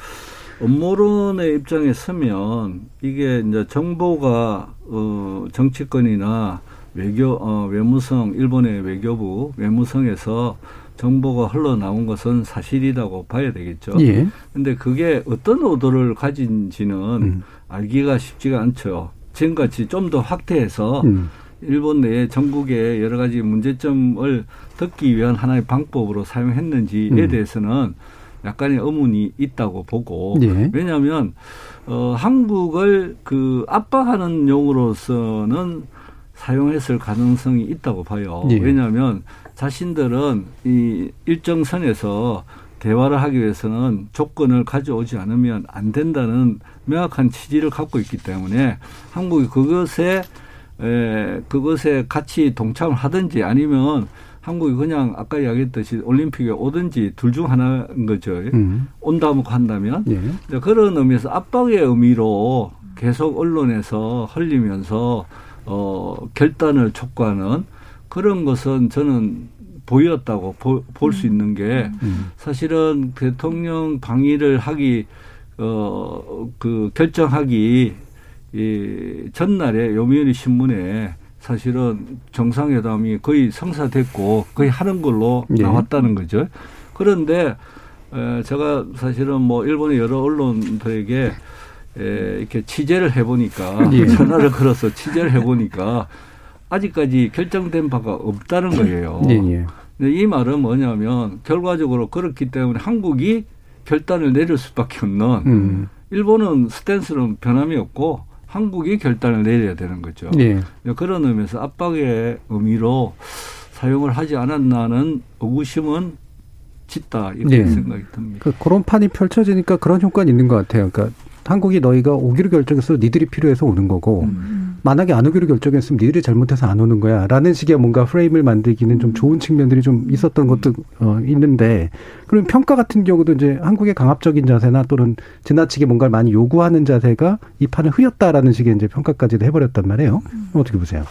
업무론의 입장에 서면 이게 이제 정보가 어 정치권이나 외교 어 외무성 일본의 외교부 외무성에서 정보가 흘러나온 것은 사실이라고 봐야 되겠죠. 예. 근데 그게 어떤 의도를 가진지는 음. 알기가 쉽지가 않죠. 지금같이 좀 더 확대해서 음. 일본 내에 전국의 여러 가지 문제점을 듣기 위한 하나의 방법으로 사용했는지에 음. 대해서는 약간의 의문이 있다고 보고 예. 왜냐하면 어 한국을 그 압박하는 용으로서는 사용했을 가능성이 있다고 봐요. 예. 왜냐하면 자신들은 이 일정 선에서 대화를 하기 위해서는 조건을 가져오지 않으면 안 된다는 명확한 취지를 갖고 있기 때문에 한국이 그것에 에, 그것에 같이 동참을 하든지 아니면 한국이 그냥 아까 이야기했듯이 올림픽에 오든지 둘 중 하나인 거죠. 음. 온다고 한다면 예. 이제 그런 의미에서 압박의 의미로 계속 언론에서 흘리면서 어 결단을 촉구하는 그런 것은 저는 보였다고 볼수 있는 게 음. 사실은 대통령 방위를 하기 어 그 결정하기 이 전날에 요미우리 신문에 사실은 정상회담이 거의 성사됐고 거의 하는 걸로 예. 나왔다는 거죠. 그런데 에, 제가 사실은 뭐 일본의 여러 언론들에게 에, 이렇게 취재를 해보니까 예. 전화를 걸어서 취재를 해보니까 아직까지 결정된 바가 없다는 거예요. 예, 예. 근데 이 말은 뭐냐면 결과적으로 그렇기 때문에 한국이 결단을 내릴 수밖에 없는 음. 일본은 스탠스는 변함이 없고 한국이 결단을 내려야 되는 거죠. 예. 그런 의미에서 압박의 의미로 사용을 하지 않았나는 의구심은 짙다 이렇게 예. 생각이 듭니다. 그 그런 판이 펼쳐지니까 그런 효과는 있는 것 같아요. 그러니까 한국이 너희가 오기로 결정해서 니들이 필요해서 오는 거고 만약에 안 오기로 결정했으면 니들이 잘못해서 안 오는 거야라는 식의 뭔가 프레임을 만들기는 좀 좋은 측면들이 좀 있었던 것도 어, 있는데 그럼 평가 같은 경우도 이제 한국의 강압적인 자세나 또는 지나치게 뭔가를 많이 요구하는 자세가 이 판을 흐렸다라는 식의 이제 평가까지도 해버렸단 말이에요. 어떻게 보세요?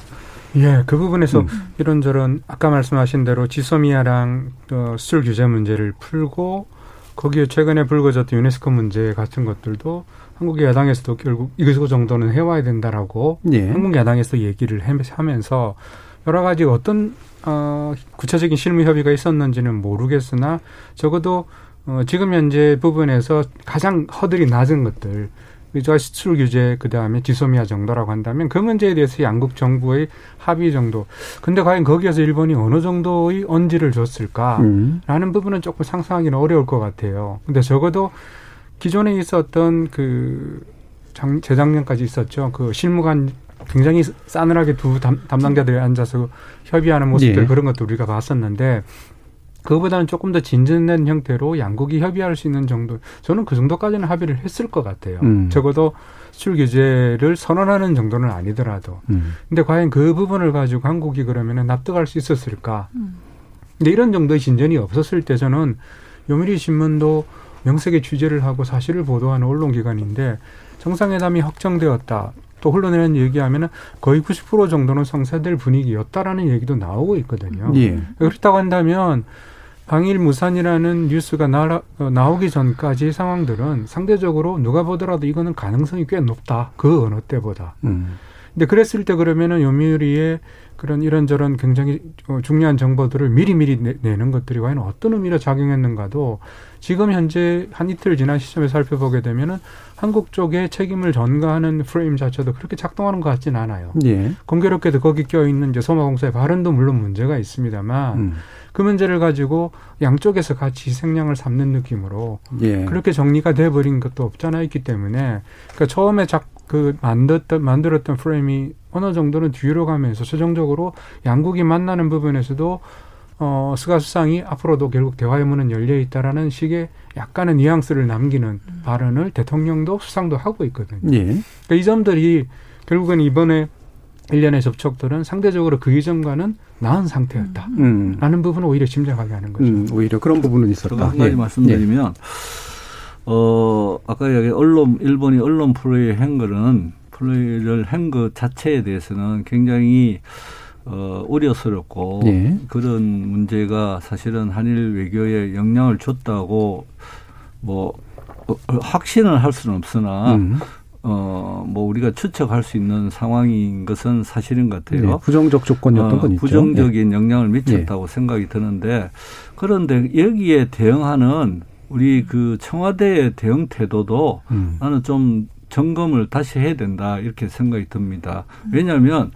예, 그 부분에서 음. 이런저런 아까 말씀하신 대로 지소미아랑 어, 수출 규제 문제를 풀고 거기에 최근에 불거졌던 유네스코 문제 같은 것들도 한국 야당에서도 결국 이거 정도는 해와야 된다라고 예. 한국 야당에서 얘기를 해- 하면서 여러 가지 어떤 어, 구체적인 실무 협의가 있었는지는 모르겠으나 적어도 어, 지금 현재 부분에서 가장 허들이 낮은 것들 의자 수출 규제 그 다음에 지소미아 정도라고 한다면 그 문제에 대해서 양국 정부의 합의 정도. 근데 과연 거기에서 일본이 어느 정도의 언지를 줬을까라는 음. 부분은 조금 상상하기는 어려울 것 같아요. 근데 적어도 기존에 있었던 그 장, 재작년까지 있었죠. 그 실무관 굉장히 싸늘하게 두 담, 담당자들이 앉아서 협의하는 모습들 예. 그런 것도 우리가 봤었는데 그거보다는 조금 더 진전된 형태로 양국이 협의할 수 있는 정도 저는 그 정도까지는 합의를 했을 것 같아요. 음. 적어도 수출 규제를 선언하는 정도는 아니더라도. 음. 근데 과연 그 부분을 가지고 한국이 그러면은 납득할 수 있었을까? 근데 이런 정도의 진전이 없었을 때 저는 요미리 신문도 명색의 취재를 하고 사실을 보도하는 언론기관인데 정상회담이 확정되었다. 또 흘러내는 얘기하면은 거의 90% 정도는 성사될 분위기였다라는 얘기도 나오고 있거든요. 예. 그렇다고 한다면 방일 무산이라는 뉴스가 나, 어, 나오기 전까지 상황들은 상대적으로 누가 보더라도 이거는 가능성이 꽤 높다. 그 어느 때보다. 음. 근데 그랬을 때 그러면은 요미우리의 그런 이런저런 굉장히 어, 중요한 정보들을 미리미리 내, 내는 것들이 과연 어떤 의미로 작용했는가도 지금 현재 한 이틀 지난 시점에 살펴보게 되면은 한국 쪽에 책임을 전가하는 프레임 자체도 그렇게 작동하는 것 같지는 않아요. 예. 공교롭게도 거기 껴있는 이제 소마공사의 발언도 물론 문제가 있습니다만 음. 그 문제를 가지고 양쪽에서 같이 생량을 삼는 느낌으로 예. 그렇게 정리가 돼버린 것도 없잖아 있기 때문에 그러니까 처음에 작 그 만들었던 만들었던 프레임이 어느 정도는 뒤로 가면서 최종적으로 양국이 만나는 부분에서도 어, 스가 수상이 앞으로도 결국 대화의 문은 열려 있다라는 식의 약간의 뉘앙스를 남기는 음. 발언을 대통령도 수상도 하고 있거든요. 예. 그러니까 이 점들이 결국은 이번에 일련의 접촉들은 상대적으로 그 이전과는 나은 상태였다. 음. 라는 부분을 오히려 짐작하게 하는 거죠. 음, 오히려 그런 부분은 있었다. 한 가지 예. 말씀드리면 어 아까 여기 언론 일본이 언론 플레이 한 거는 플레이를 한 것 자체에 대해서는 굉장히 어 우려스럽고 예. 그런 문제가 사실은 한일 외교에 영향을 줬다고 뭐 어, 어, 확신을 할 수는 없으나 음. 어, 뭐 우리가 추측할 수 있는 상황인 것은 사실인 것 같아요. 네, 부정적 조건이었던 건 있죠. 예. 부정적인 영향을 미쳤다고 생각이 드는데 그런데 여기에 대응하는 우리 그 청와대의 대응 태도도 음. 나는 좀 점검을 다시 해야 된다 이렇게 생각이 듭니다. 왜냐하면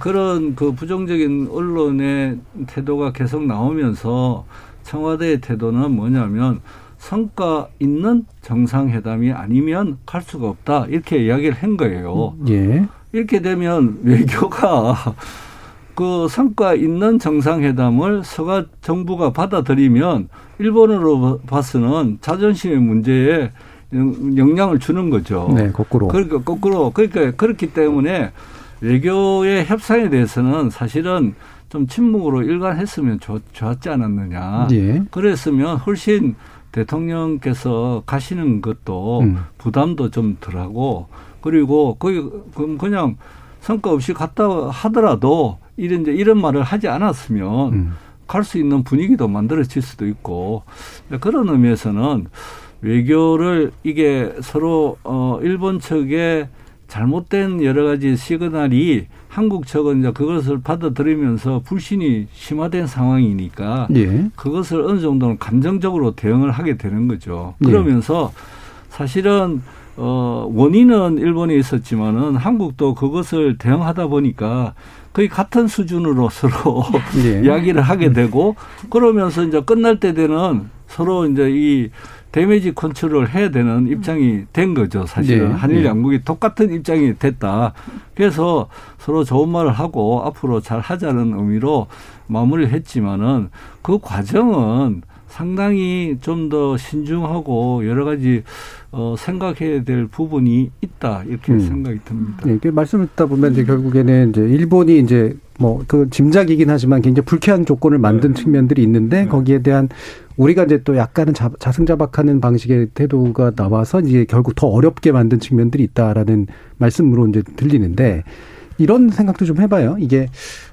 그런 그 부정적인 언론의 태도가 계속 나오면서 청와대의 태도는 뭐냐면 성과 있는 정상회담이 아니면 갈 수가 없다 이렇게 이야기를 한 거예요. 예. 이렇게 되면 외교가 그 성과 있는 정상회담을 서가 정부가 받아들이면 일본으로 봐서는 자존심의 문제에 영- 영향을 주는 거죠. 네, 거꾸로. 그러니까 거꾸로 그러니까 그렇기 때문에 외교의 협상에 대해서는 사실은 좀 침묵으로 일관했으면 좋, 좋았지 않았느냐. 예. 그랬으면 훨씬 대통령께서 가시는 것도 음. 부담도 좀 덜하고 그리고 거기 그럼 그냥 성과 없이 갔다 하더라도 이런 이제 이런 말을 하지 않았으면 음. 갈수 있는 분위기도 만들어질 수도 있고 그런 의미에서는 외교를 이게 서로 어 일본 측의 잘못된 여러 가지 시그널이 한국 측은 이제 그것을 받아들이면서 불신이 심화된 상황이니까 예. 그것을 어느 정도는 감정적으로 대응을 하게 되는 거죠. 예. 그러면서 사실은 어 원인은 일본에 있었지만은 한국도 그것을 대응하다 보니까 거의 같은 수준으로 서로 예. 이야기를 하게 되고 그러면서 이제 끝날 때 되는 서로 이제 이 데미지 컨트롤을 해야 되는 입장이 된 거죠. 사실은 예. 한일 예. 양국이 똑같은 입장이 됐다. 그래서 서로 좋은 말을 하고 앞으로 잘 하자는 의미로 마무리를 했지만은 그 과정은 상당히 좀 더 신중하고 여러 가지 어 생각해야 될 부분이 있다 이렇게 음. 생각이 듭니다. 예, 그 말씀을 듣다 보면 이제 결국에는 이제 일본이 이제 뭐 그 짐작이긴 하지만 굉장히 불쾌한 조건을 만든 측면들이 있는데 거기에 대한 우리가 이제 또 약간은 자, 자승자박하는 방식의 태도가 나와서 이제 결국 더 어렵게 만든 측면들이 있다라는 말씀으로 이제 들리는데 이런 생각도 좀 해봐요. 이게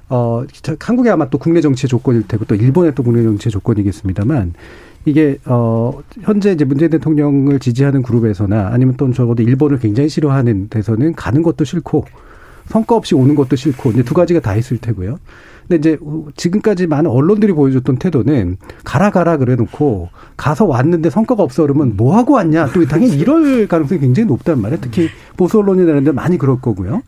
어 저- 한국의 아마 또 국내 정치의 조건일 테고 또 일본의 또 국내 정치의 조건이겠습니다만 이게 어 현재 이제 문재인 대통령을 지지하는 그룹에서나 아니면 또 적어도 일본을 굉장히 싫어하는 데서는 가는 것도 싫고 성과 없이 오는 것도 싫고 이제 두 가지가 다 있을 테고요. 근데 이제 지금까지 많은 언론들이 보여줬던 태도는 가라 가라 그래놓고 가서 왔는데 성과가 없어 그러면 뭐 하고 왔냐 또 당연히 이럴 가능성이 굉장히 높단 말이에요. 특히 보수 언론이나 이런 데 많이 그럴 거고요.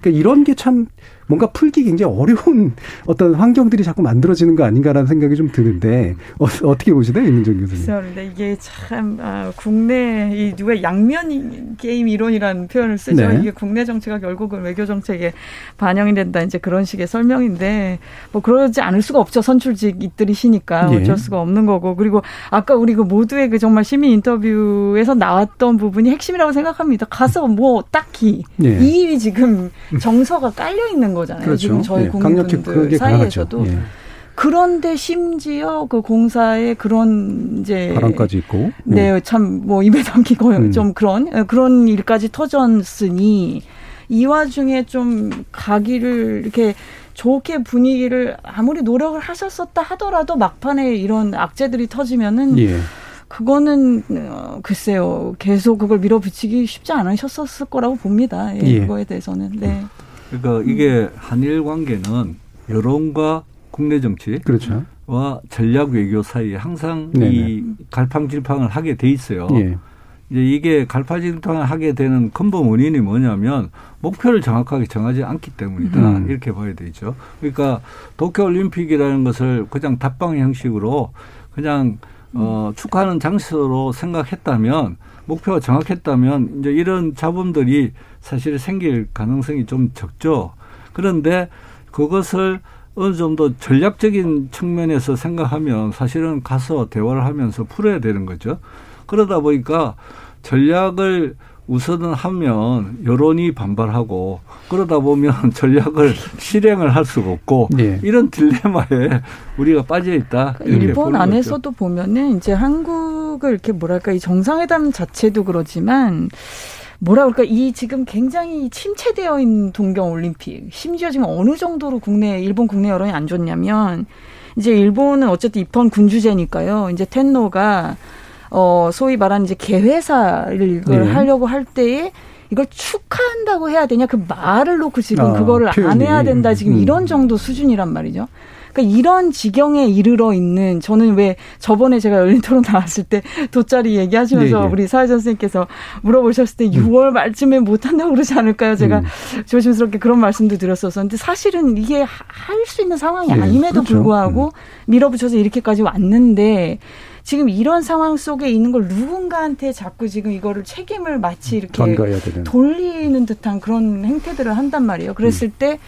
그러니까 이런 게 참 뭔가 풀기 굉장히 어려운 어떤 환경들이 자꾸 만들어지는 거 아닌가라는 생각이 좀 드는데 어, 떻게 보시나요, 임민정 교수님? 근데 이게 참 아, 국내 이 누가 양면 게임 이론이라는 표현을 쓰죠. 네. 이게 국내 정치가 결국은 외교 정책에 반영이 된다 이제 그런 식의 설명인데 뭐 그러지 않을 수가 없죠. 선출직들이시니까 예. 어쩔 수가 없는 거고 그리고 아까 우리 그 모두의 그 정말 시민 인터뷰에서 나왔던 부분이 핵심이라고 생각합니다. 가서 뭐 딱히 예. 이 일이 지금 정서가 깔려 있는 거 잖아요. 지금 저희 예, 국민분들. 사이에서도 예. 그런데 심지어 그 공사에 그런 이제 발언까지 있고. 예. 네, 참 뭐 입에 담기고 음. 좀 그런 어, 그런 일까지 터졌으니 이 와중에 좀 가기를 이렇게 좋게 분위기를 아무리 노력을 하셨었다 하더라도 막판에 이런 악재들이 터지면은 예. 그거는 어, 글쎄요 계속 그걸 밀어붙이기 쉽지 않으셨었을 거라고 봅니다. 예, 예. 그거에 대해서는 네. 그러니까 이게 한일 관계는 여론과 국내 정치 그렇죠. 와 전략 외교 사이에 항상 네네. 이 갈팡질팡을 하게 돼 있어요. 예. 이제 이게 갈팡질팡을 하게 되는 근본 원인이 뭐냐면 목표를 정확하게 정하지 않기 때문이다. 음. 이렇게 봐야 되죠. 그러니까 도쿄 올림픽이라는 것을 그냥 답방 형식으로 그냥 어 축하하는 장소로 생각했다면 목표가 정확했다면 이제 이런 자본들이 사실 생길 가능성이 좀 적죠. 그런데 그것을 어느 정도 전략적인 측면에서 생각하면 사실은 가서 대화를 하면서 풀어야 되는 거죠. 그러다 보니까 전략을 우선은 하면 여론이 반발하고 그러다 보면 전략을 실행을 할 수가 없고 네. 이런 딜레마에 우리가 빠져 있다. 그러니까 일본 안에서도. 보면은 이제 한국을 이렇게 뭐랄까 이 정상회담 자체도 그렇지만 뭐라 그럴까 이 지금 굉장히 침체되어 있는 동경 올림픽 심지어 지금 어느 정도로 국내 일본 국내 여론이 안 좋냐면 이제 일본은 어쨌든 입헌 군주제니까요. 이제 텐노가 어, 소위 말하는 이제 개회사를 이걸 네. 하려고 할 때에 이걸 축하한다고 해야 되냐 그 말을 놓고 지금 아, 그거를 표현이. 안 해야 된다 지금 음. 이런 정도 수준이란 말이죠. 그러니까 이런 지경에 이르러 있는 저는 왜 저번에 제가 열린 토론 나왔을 때 돗자리 얘기하시면서 네네. 네. 우리 사회자 선생님께서 물어보셨을 때 음. 6월 말쯤에 못 한다고 그러지 않을까요? 제가 음. 조심스럽게 그런 말씀도 드렸었어. 근데 사실은 이게 할 수 있는 상황이 네, 아님에도 그렇죠. 불구하고 음. 밀어붙여서 이렇게까지 왔는데 지금 이런 상황 속에 있는 걸 누군가한테 자꾸 지금 이거를 책임을 마치 이렇게 돌리는 듯한 그런 행태들을 한단 말이에요. 그랬을 음. 때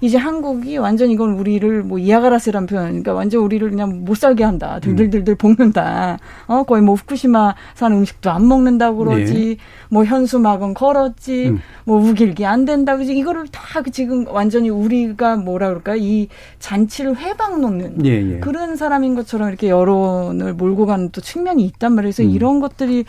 이제 한국이 완전 이건 우리를 뭐 이아가라스란 표현, 그러니까 완전 우리를 그냥 못 살게 한다. 들들들들 볶는다. 어, 거의 뭐 후쿠시마 산 음식도 안 먹는다고 그러지. 네. 뭐 현수막은 걸었지. 음. 뭐 우길기 안 된다. 그지 이거를 다그 지금 완전히 우리가 뭐라 그럴까 이 잔치를 회방 놓는 예, 예. 그런 사람인 것처럼 이렇게 여론을 몰고 가는 또 측면이 있단 말이에요. 그래서 음. 이런 것들이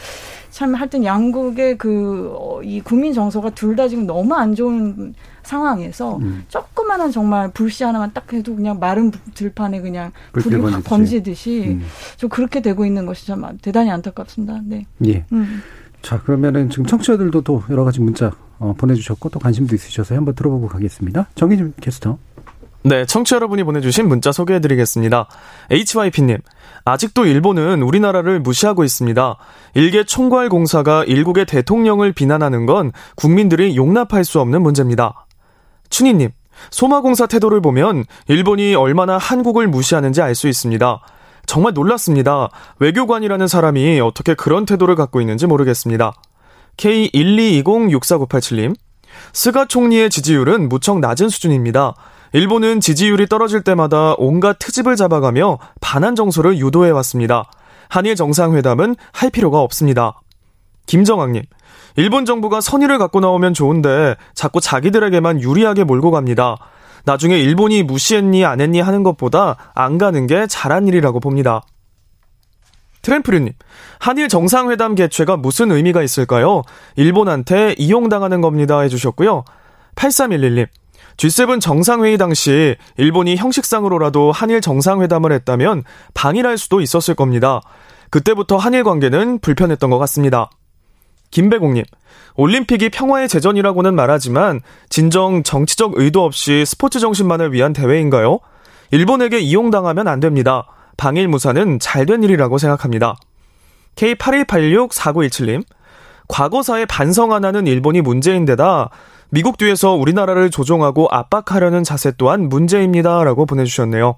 참 하여튼 양국의 그이 어, 국민 정서가 둘 다 지금 너무 안 좋은 상황에서 음. 조그마한 정말 불씨 하나만 딱 해도 그냥 마른 들판에 그냥 불이 확 번지듯이 음. 좀 그렇게 되고 있는 것이 참 대단히 안타깝습니다. 네. 예. 음. 자 그러면은 지금 청취자들도 또 여러 가지 문자 어, 보내주셨고 또 관심도 있으셔서 한번 들어보고 가겠습니다. 정희진 캐스터. 네, 청취 여러분이 보내주신 문자 소개해드리겠습니다. HYP님, 아직도 일본은 우리나라를 무시하고 있습니다. 일개 총괄 공사가 일국의 대통령을 비난하는 건 국민들이 용납할 수 없는 문제입니다. 춘희님, 소마공사 태도를 보면 일본이 얼마나 한국을 무시하는지 알 수 있습니다. 정말 놀랐습니다. 외교관이라는 사람이 어떻게 그런 태도를 갖고 있는지 모르겠습니다. K122064987님, 스가 총리의 지지율은 무척 낮은 수준입니다. 일본은 지지율이 떨어질 때마다 온갖 트집을 잡아가며 반한 정서를 유도해왔습니다. 한일 정상회담은 할 필요가 없습니다. 김정학님, 일본 정부가 선의를 갖고 나오면 좋은데 자꾸 자기들에게만 유리하게 몰고 갑니다. 나중에 일본이 무시했니 안 했니 하는 것보다 안 가는 게 잘한 일이라고 봅니다. 트램프류님, 한일 정상회담 개최가 무슨 의미가 있을까요? 일본한테 이용당하는 겁니다 해주셨고요. 8311님, G7 정상회의 당시 일본이 형식상으로라도 한일 정상회담을 했다면 방일할 수도 있었을 겁니다. 그때부터 한일 관계는 불편했던 것 같습니다. 김배공님, 올림픽이 평화의 재전이라고는 말하지만 진정 정치적 의도 없이 스포츠 정신만을 위한 대회인가요? 일본에게 이용당하면 안 됩니다. 방일 무사는 잘된 일이라고 생각합니다. K81864917님, 과거사에 반성 안 하는 일본이 문제인데다 미국 뒤에서 우리나라를 조종하고 압박하려는 자세 또한 문제입니다. 라고 보내주셨네요.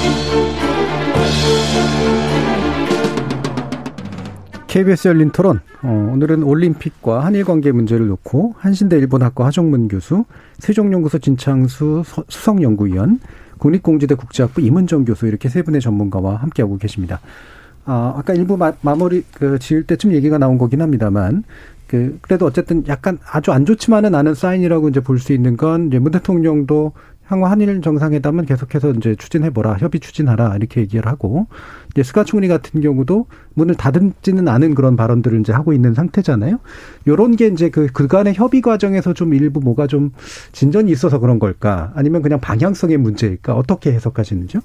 KBS 열린 토론. 어, 오늘은 올림픽과 한일 관계 문제를 놓고 한신대 일본학과 하종문 교수, 세종연구소 진창수 수석연구위원, 국립공지대 국제학부 임은정 교수 이렇게 세 분의 전문가와 함께하고 계십니다. 아, 아까 일부 마, 마무리 그 지을 때쯤 얘기가 나온 거긴 합니다만 그 그래도 어쨌든 약간 아주 안 좋지만은 않은 사인이라고 이제 볼 수 있는 건 이제 문 대통령도 향후 한일 정상회담은 계속해서 이제 추진해보라, 협의 추진하라 이렇게 얘기를 하고 이제 스가 총리 같은 경우도 문을 닫지는 않은 그런 발언들을 이제 하고 있는 상태잖아요. 요런 게 이제 그 그간의 협의 과정에서 좀 일부 뭐가 좀 진전이 있어서 그런 걸까? 아니면 그냥 방향성의 문제일까? 어떻게 해석하시는지요?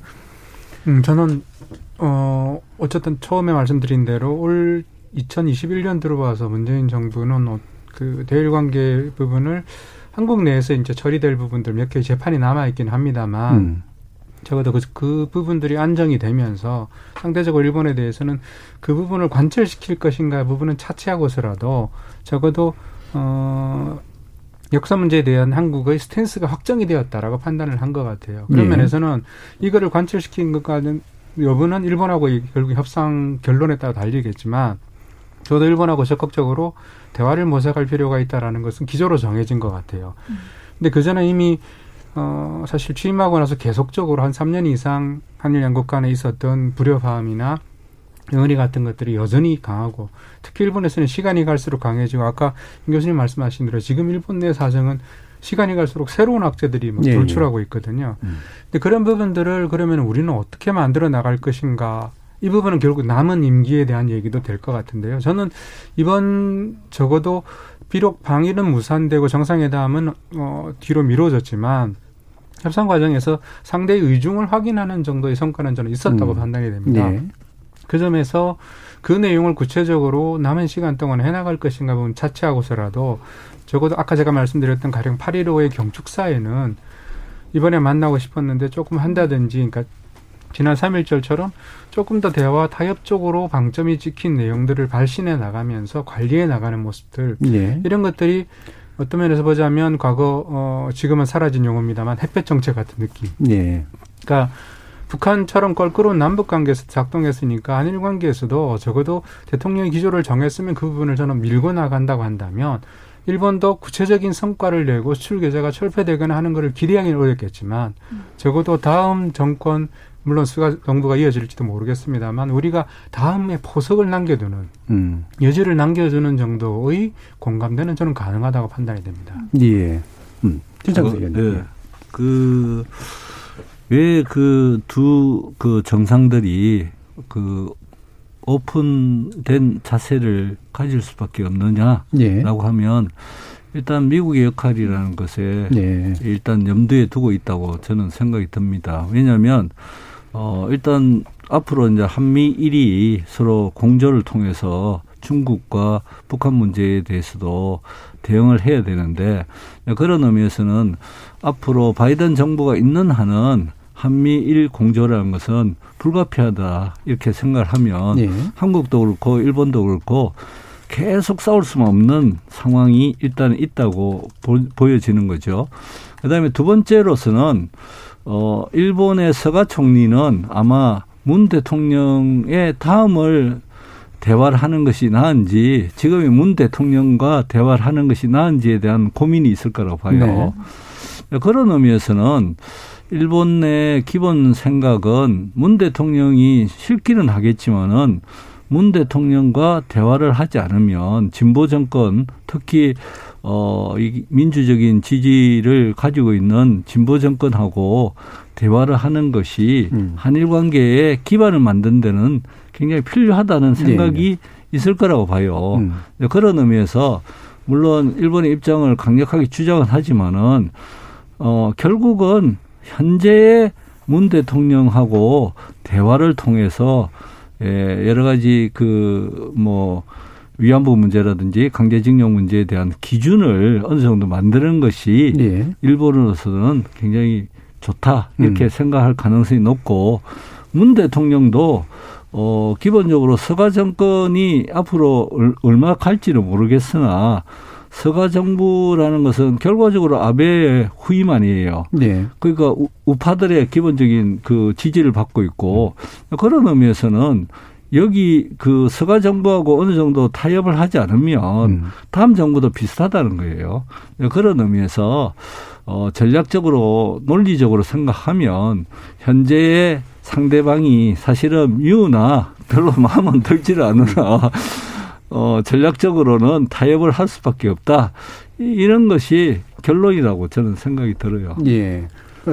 음, 저는 어 어쨌든 처음에 말씀드린 대로 올 2021년 들어와서 문재인 정부는 어, 그 대일 관계 부분을 한국 내에서 이제 처리될 부분들 몇 개 재판이 남아 있긴 합니다만 음. 적어도 그, 그 부분들이 안정이 되면서 상대적으로 일본에 대해서는 그 부분을 관철시킬 것인가 부분은 차치하고서라도 적어도 어 역사 문제에 대한 한국의 스탠스가 확정이 되었다라고 판단을 한 것 같아요. 그런 예. 면에서는 이거를 관철시킨 것과는 여부는 일본하고 결국 협상 결론에 따라 달리겠지만 저도 일본하고 적극적으로 대화를 모색할 필요가 있다라는 것은 기조로 정해진 것 같아요. 음. 근데 그 전에 이미 어 사실 취임하고 나서 계속적으로 한 3년 이상 한일 양국 간에 있었던 불협화음이나 영원히 같은 것들이 여전히 강하고 특히 일본에서는 시간이 갈수록 강해지고 아까 임 교수님 말씀하신 대로 지금 일본 내 사정은 시간이 갈수록 새로운 악재들이 막 예, 돌출하고 예. 있거든요. 음. 근데 그런 부분들을 그러면 우리는 어떻게 만들어 나갈 것인가 이 부분은 결국 남은 임기에 대한 얘기도 될 것 같은데요. 저는 이번 적어도 비록 방일은 무산되고 정상회담은 어, 뒤로 미뤄졌지만 협상 과정에서 상대의 의중을 확인하는 정도의 성과는 저는 있었다고 음. 판단이 됩니다. 네. 그 점에서 그 내용을 구체적으로 남은 시간 동안 해나갈 것인가 부분 차치하고서라도 적어도 아까 제가 말씀드렸던 가령 8.15의 경축사에는 이번에 만나고 싶었는데 조금 한다든지, 그러니까 지난 3.1절처럼 조금 더 대화 타협적으로 방점이 찍힌 내용들을 발신해 나가면서 관리해 나가는 모습들 예. 이런 것들이 어떤 면에서 보자면 과거 어 지금은 사라진 용어입니다만 햇볕 정책 같은 느낌. 예. 그러니까 북한처럼 껄끄러운 남북 관계에서 작동했으니까 한일 관계에서도 적어도 대통령이 기조를 정했으면 그 부분을 저는 밀고 나간다고 한다면 일본도 구체적인 성과를 내고 수출 계좌가 철폐되거나 하는 것을 기대하기는 어렵겠지만 음. 적어도 다음 정권 물론 수가 정부가 이어질지도 모르겠습니다만 우리가 다음에 포석을 남겨두는 음. 여지를 남겨주는 정도의 공감대는 저는 가능하다고 판단이 됩니다. 예. 음. 진짜 그, 예. 그, 왜 그 두그 그 정상들이 그 오픈된 자세를 가질 수밖에 없느냐라고 예. 하면 일단 미국의 역할이라는 것에 예. 일단 염두에 두고 있다고 저는 생각이 듭니다. 왜냐하면 어, 일단 앞으로 이제 한미 일이 서로 공조를 통해서 중국과 북한 문제에 대해서도 대응을 해야 되는데 그런 의미에서는 앞으로 바이든 정부가 있는 한은 한미일 공조라는 것은 불가피하다 이렇게 생각을 하면 네. 한국도 그렇고 일본도 그렇고 계속 싸울 수는 없는 상황이 일단 있다고 보, 여지는 거죠. 그다음에 두 번째로서는 어, 일본의 서가 총리는 아마 문 대통령의 다음을 대화를 하는 것이 나은지 지금의 문 대통령과 대화를 하는 것이 나은지에 대한 고민이 있을 거라고 봐요. 네. 그런 의미에서는 일본 내 기본 생각은 문 대통령이 싫기는 하겠지만은 문 대통령과 대화를 하지 않으면 진보 정권 특히 어, 이 민주적인 지지를 가지고 있는 진보 정권하고 대화를 하는 것이 음. 한일 관계에 기반을 만든 데는 굉장히 필요하다는 생각이 네. 있을 거라고 봐요. 음. 그런 의미에서 물론 일본의 입장을 강력하게 주장은 하지만은 어, 결국은 현재의 문 대통령하고 대화를 통해서 예, 여러 가지 그 뭐 위안부 문제라든지 강제징용 문제에 대한 기준을 어느 정도 만드는 것이 예. 일본으로서는 굉장히 좋다 이렇게 음. 생각할 가능성이 높고 문 대통령도 어 기본적으로 서가 정권이 앞으로 얼마 갈지는 모르겠으나 서가 정부라는 것은 결과적으로 아베의 후임 아니에요. 네. 그러니까 우파들의 기본적인 그 지지를 받고 있고 그런 의미에서는 여기 그 서가 정부하고 어느 정도 타협을 하지 않으면 음. 다음 정부도 비슷하다는 거예요. 그런 의미에서 어 전략적으로 논리적으로 생각하면 현재의 상대방이 사실은 미우나 별로 마음은 들지를 않으나 어 전략적으로는 타협을 할 수밖에 없다. 이런 것이 결론이라고 저는 생각이 들어요. 예.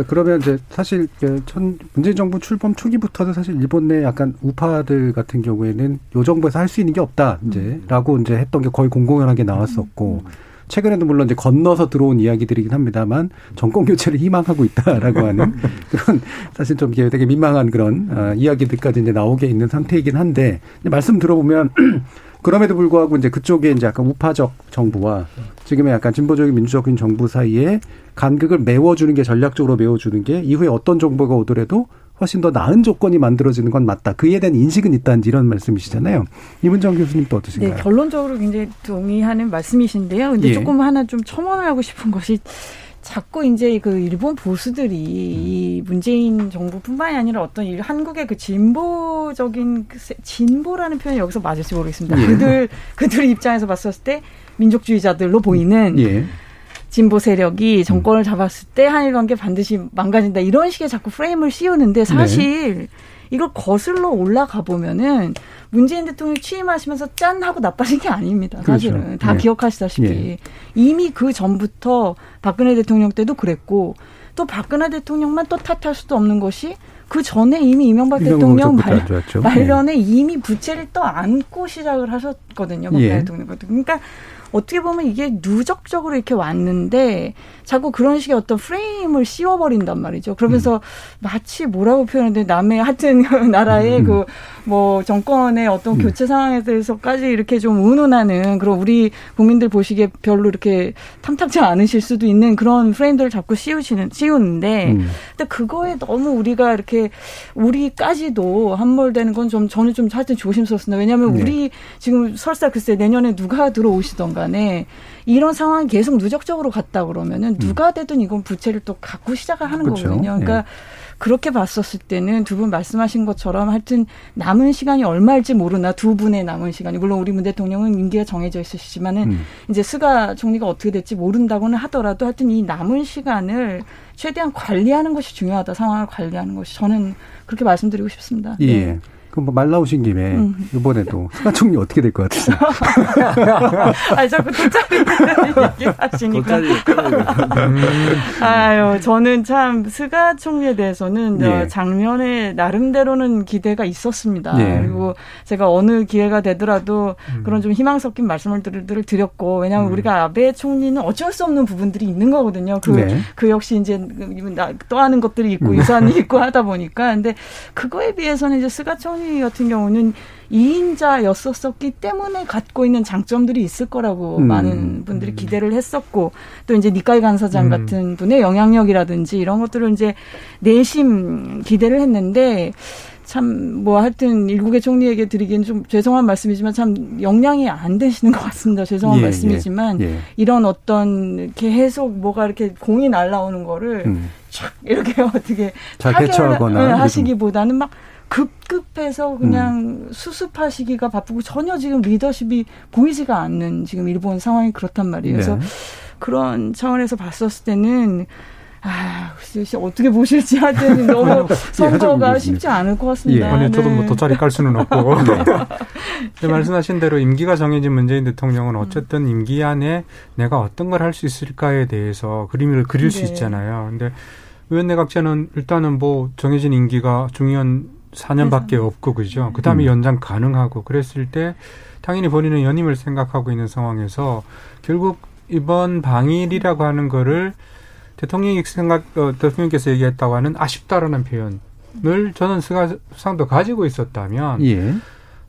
그러면 이제 사실 전 문재인 정부 출범 초기부터는 사실 일본 내 약간 우파들 같은 경우에는 요 정부에서 할 수 있는 게 없다 이제라고 이제 했던 게 거의 공공연하게 나왔었고 최근에도 물론 이제 건너서 들어온 이야기들이긴 합니다만 정권 교체를 희망하고 있다라고 하는 그런 사실 좀 되게 민망한 그런 어, 이야기들까지 이제 나오게 있는 상태이긴 한데 말씀 들어보면 그럼에도 불구하고 이제 그쪽에 이제 약간 우파적 정부와 지금의 약간 진보적인 민주적인 정부 사이에 간극을 메워주는 게 전략적으로 메워주는 게 이후에 어떤 정부가 오더라도 훨씬 더 나은 조건이 만들어지는 건 맞다. 그에 대한 인식은 있다는 이런 말씀이시잖아요. 이문정 교수님 또 어떠신가요? 네, 결론적으로 굉장히 동의하는 말씀이신데요. 근데 예. 조금 하나 좀 첨언을 하고 싶은 것이 자꾸 이제 그 일본 보수들이 이 문재인 정부뿐만이 아니라 어떤 일, 한국의 그 진보적인 그 진보라는 표현이 여기서 맞을지 모르겠습니다. 예. 그들 그들 입장에서 봤었을 때 민족주의자들로 보이는 예. 진보 세력이 정권을 잡았을 때 한일 관계 반드시 망가진다 이런 식의 자꾸 프레임을 씌우는데 사실 네. 이걸 거슬러 올라가 보면은 문재인 대통령이 취임하시면서 짠 하고 나빠진 게 아닙니다. 그렇죠. 사실은 그렇죠. 다 예. 기억하시다시피 예. 이미 그 전부터 박근혜 대통령 때도 그랬고 또 박근혜 대통령만 또 탓할 수도 없는 것이 그 전에 이미 이명박 대통령 말, 말년에 예. 이미 부채를 또 안고 시작을 하셨거든요. 박근혜 예. 대통령. 그러니까 어떻게 보면 이게 누적적으로 이렇게 왔는데 자꾸 그런 식의 어떤 프레임을 씌워버린단 말이죠. 그러면서 음. 마치 뭐라고 표현하는데 남의 하여튼 나라의 음. 그뭐 정권의 어떤 음. 교체 상황에 대해서까지 이렇게 좀 운운하는 그런 우리 국민들 보시기에 별로 이렇게 탐탁지 않으실 수도 있는 그런 프레임들을 자꾸 씌우시는 씌우는데 음. 근데 그거에 너무 우리가 이렇게 우리까지도 함몰되는 건 좀 저는 좀 하여튼 조심스럽습니다. 왜냐하면 네. 우리 지금 설사 글쎄 내년에 누가 들어오시던가 간에 이런 상황이 계속 누적적으로 갔다 그러면은 음. 누가 되든 이건 부채를 또 갖고 시작을 하는 그렇죠. 거거든요. 그러니까 네. 그렇게 봤었을 때는 두 분 말씀하신 것처럼 하여튼 남은 시간이 얼마일지 모르나 두 분의 남은 시간이 물론 우리 문 대통령은 임기가 정해져 있으시지만은 음. 이제 스가 총리가 어떻게 될지 모른다고는 하더라도 하여튼 이 남은 시간을 최대한 관리하는 것이 중요하다 상황을 관리하는 것이 저는 그렇게 말씀드리고 싶습니다. 예. 네. 그럼 뭐 말 나오신 김에 음. 이번에도 스가 총리 어떻게 될 것 같으세요? 아 자꾸 돗자리 얘기하시니까. 음. 아유 저는 참 스가 총리에 대해서는 예. 작년에 나름대로는 기대가 있었습니다. 예. 그리고 제가 어느 기회가 되더라도 음. 그런 좀 희망 섞인 말씀을 드렸고 왜냐하면 음. 우리가 아베 총리는 어쩔 수 없는 부분들이 있는 거거든요. 그, 네. 그 역시 이제 떠하는 것들이 있고 음. 유산이 있고 하다 보니까 근데 그거에 비해서는 이제 스가 총리 총리 같은 경우는 2인자였었기 때문에 갖고 있는 장점들이 있을 거라고 음. 많은 분들이 음. 기대를 했었고 또 이제 니카이 간사장 음. 같은 분의 영향력이라든지 이런 것들을 이제 내심 기대를 했는데 참 뭐 하여튼 일국의 총리에게 드리기는 좀 죄송한 말씀이지만 참 역량이 안 되시는 것 같습니다. 죄송한 예, 말씀이지만 예, 예. 이런 어떤 계속 뭐가 이렇게 공이 날라오는 거를 음. 촥 이렇게 어떻게 타결 하시기보다는 막 급급해서 그냥 음. 수습하시기가 바쁘고 전혀 지금 리더십이 보이지가 않는 지금 일본 상황이 그렇단 말이에요. 그래서 네. 그런 차원에서 봤었을 때는 아, 글쎄 어떻게 보실지 하여튼 너무 예, 선거가 쉽지 않을 것 같습니다. 예. 아니, 저도 뭐 돗자리 깔 수는 없고. 네. 말씀하신 대로 임기가 정해진 문재인 대통령은 어쨌든 임기 안에 내가 어떤 걸 할 수 있을까에 대해서 그림을 그릴 네. 수 있잖아요. 근데 의원 내각제는 일단은 뭐 정해진 임기가 중요한 4년밖에 없고 그죠. 그 다음에 음. 연장 가능하고 그랬을 때 당연히 본인은 연임을 생각하고 있는 상황에서 결국 이번 방일이라고 하는 거를 대통령이 생각 어, 대통령께서 얘기했다고 하는 아쉽다라는 표현을 저는 수상도 가지고 있었다면 예.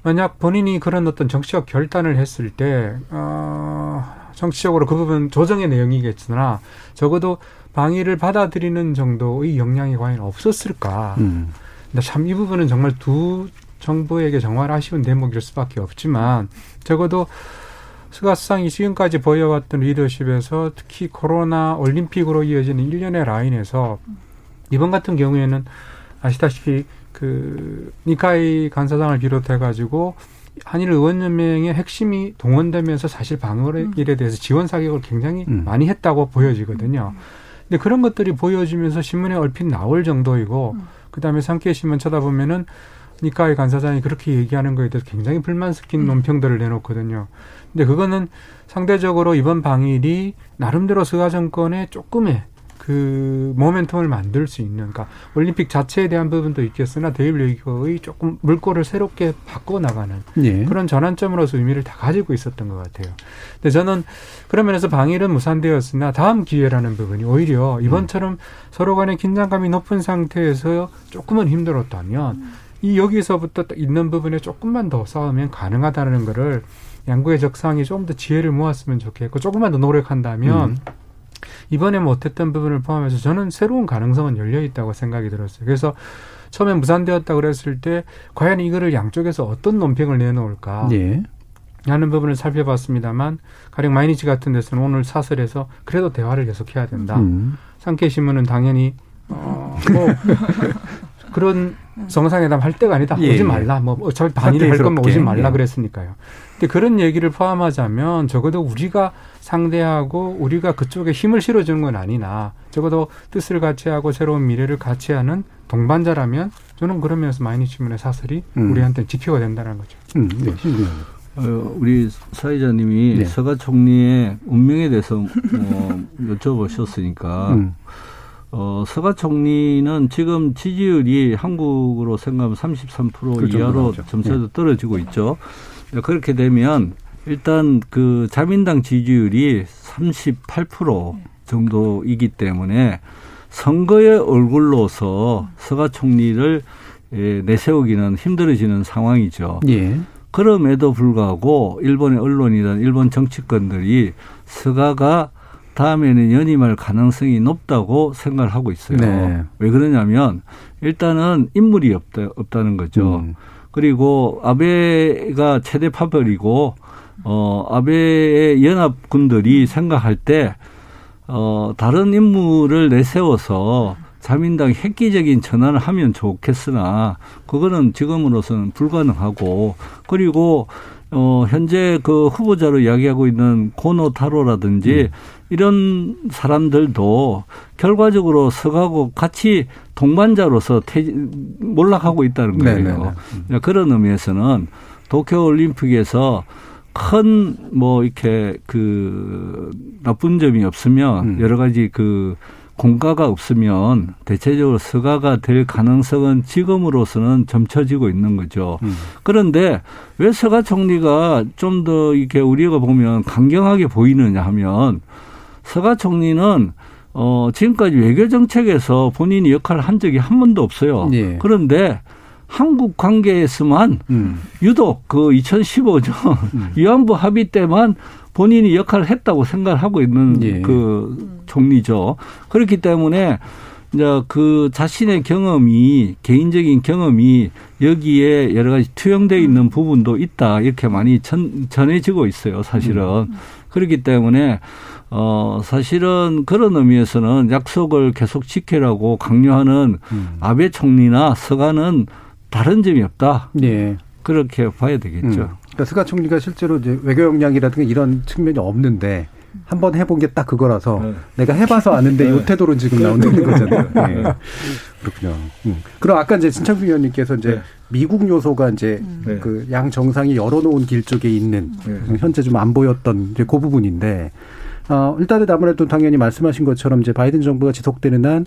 만약 본인이 그런 어떤 정치적 결단을 했을 때 어, 정치적으로 그 부분 조정의 내용이겠으나 적어도 방위를 받아들이는 정도의 역량이 과연 없었을까? 음. 근데 참 이 부분은 정말 두 정부에게 정말 아쉬운 대목일 수밖에 없지만 적어도 스가 수상이 지금까지 보여왔던 리더십에서 특히 코로나 올림픽으로 이어지는 일련의 라인에서 이번 같은 경우에는 아시다시피 그 니카이 간사장을 비롯해 가지고 한일 의원연맹의 핵심이 동원되면서 사실 방어일에 대해서 지원 사격을 굉장히 음. 많이 했다고 보여지거든요. 근데 그런 것들이 보여지면서 신문에 얼핏 나올 정도이고 음. 그 다음에 상케이 신문 쳐다보면은 니카이 간사장이 그렇게 얘기하는 거에 대해서 굉장히 불만 섞인 음. 논평들을 내놓거든요. 근데 그거는 상대적으로 이번 방일이 나름대로 스가 정권의 조금의 그 모멘텀을 만들 수 있는 그러니까 올림픽 자체에 대한 부분도 있겠으나 대일리그의 조금 물꼬를 새롭게 바꿔 나가는 예. 그런 전환점으로서 의미를 다 가지고 있었던 것 같아요. 근데 저는 그런 면에서 방일은 무산되었으나 다음 기회라는 부분이 오히려 이번처럼 서로 간의 긴장감이 높은 상태에서 조금은 힘들었다면 이 여기서부터 있는 부분에 조금만 더 싸우면 가능하다는 거를 양국의 적상이 좀더 지혜를 모았으면 좋겠고 조금만 더 노력한다면 음. 이번에 못했던 부분을 포함해서 저는 새로운 가능성은 열려 있다고 생각이 들었어요. 그래서 처음에 무산되었다 그랬을 때 과연 이거를 양쪽에서 어떤 논평을 내놓을까 예. 하는 부분을 살펴봤습니다만 가령 마이니치 같은 데서는 오늘 사설에서 그래도 대화를 계속해야 된다. 음. 산케이 신문은 당연히 어 뭐 그런 정상회담 할 때가 아니다. 예, 오지 예. 말라. 뭐 어차피 단일을 할 거면. 오지 말라 예. 그랬으니까요. 근데 그런 얘기를 포함하자면 적어도 우리가 상대하고 우리가 그쪽에 힘을 실어주는 건 아니나 적어도 뜻을 같이 하고 새로운 미래를 같이 하는 동반자라면 저는 그러면서 마이니치 신문의 사설이 음. 우리한테 지표가 된다는 거죠. 음, 네. 어, 우리 사회자님이 네. 서가 총리의 운명에 대해서 뭐 여쭤보셨으니까 음. 어, 서가 총리는 지금 지지율이 한국으로 생각하면 33%그 정도 이하로. 점차도 네. 떨어지고 있죠. 그렇게 되면 일단 그 자민당 지지율이 38% 정도이기 때문에 선거의 얼굴로서 서가 총리를 예, 내세우기는 힘들어지는 상황이죠. 예. 그럼에도 불구하고 일본의 언론이든 일본 정치권들이 스가가 다음에는 연임할 가능성이 높다고 생각을 하고 있어요. 네. 왜 그러냐면 일단은 인물이 없다, 없다는 거죠. 음. 그리고 아베가 최대 파벌이고 어 아베의 연합군들이 생각할 때 어, 다른 인물을 내세워서 자민당이 획기적인 전환을 하면 좋겠으나 그거는 지금으로서는 불가능하고 그리고 어, 현재 그 후보자로 이야기하고 있는 고노 타로라든지 이런 사람들도 결과적으로 서가고 같이 동반자로서 퇴, 몰락하고 있다는 거예요. 네네네. 그러니까 그런 의미에서는 도쿄 올림픽에서 큰 뭐 이렇게 그 나쁜 점이 없으면 음. 여러 가지 그 공가가 없으면 대체적으로 서가가 될 가능성은 지금으로서는 점쳐지고 있는 거죠. 음. 그런데 왜 서가 총리가 좀 더 이렇게 우리가 보면 강경하게 보이느냐 하면 서가 총리는 어 지금까지 외교 정책에서 본인이 역할을 한 적이 한 번도 없어요. 예. 그런데 한국 관계에서만 음. 유독 그 2015년 위안부 합의 때만 본인이 역할을 했다고 생각을 하고 있는 예. 그 총리죠. 그렇기 때문에 이제 그 자신의 경험이 개인적인 경험이 여기에 여러 가지 투영되어 있는 부분도 있다 이렇게 많이 전, 전해지고 있어요 사실은 그렇기 때문에 어 사실은 그런 의미에서는 약속을 계속 지키라고 강요하는 음. 아베 총리나 서가는 다른 점이 없다 예. 그렇게 봐야 되겠죠. 음. 그러니까 스가 총리가 실제로 이제 외교 역량이라든가 이런 측면이 없는데 한번 해본 게 딱 그거라서 네. 내가 해봐서 아는데 요 태도로 지금 나오는 거잖아요. 예. 그렇군요. 음. 그럼 아까 이제 신창수 위원님께서 이제 네. 미국 요소가 이제 네. 그양 정상이 열어놓은 길 쪽에 있는 네. 현재 좀 안 보였던 이제 그 부분인데 어, 일단은 아무래도 당연히 말씀하신 것처럼 이제 바이든 정부가 지속되는 한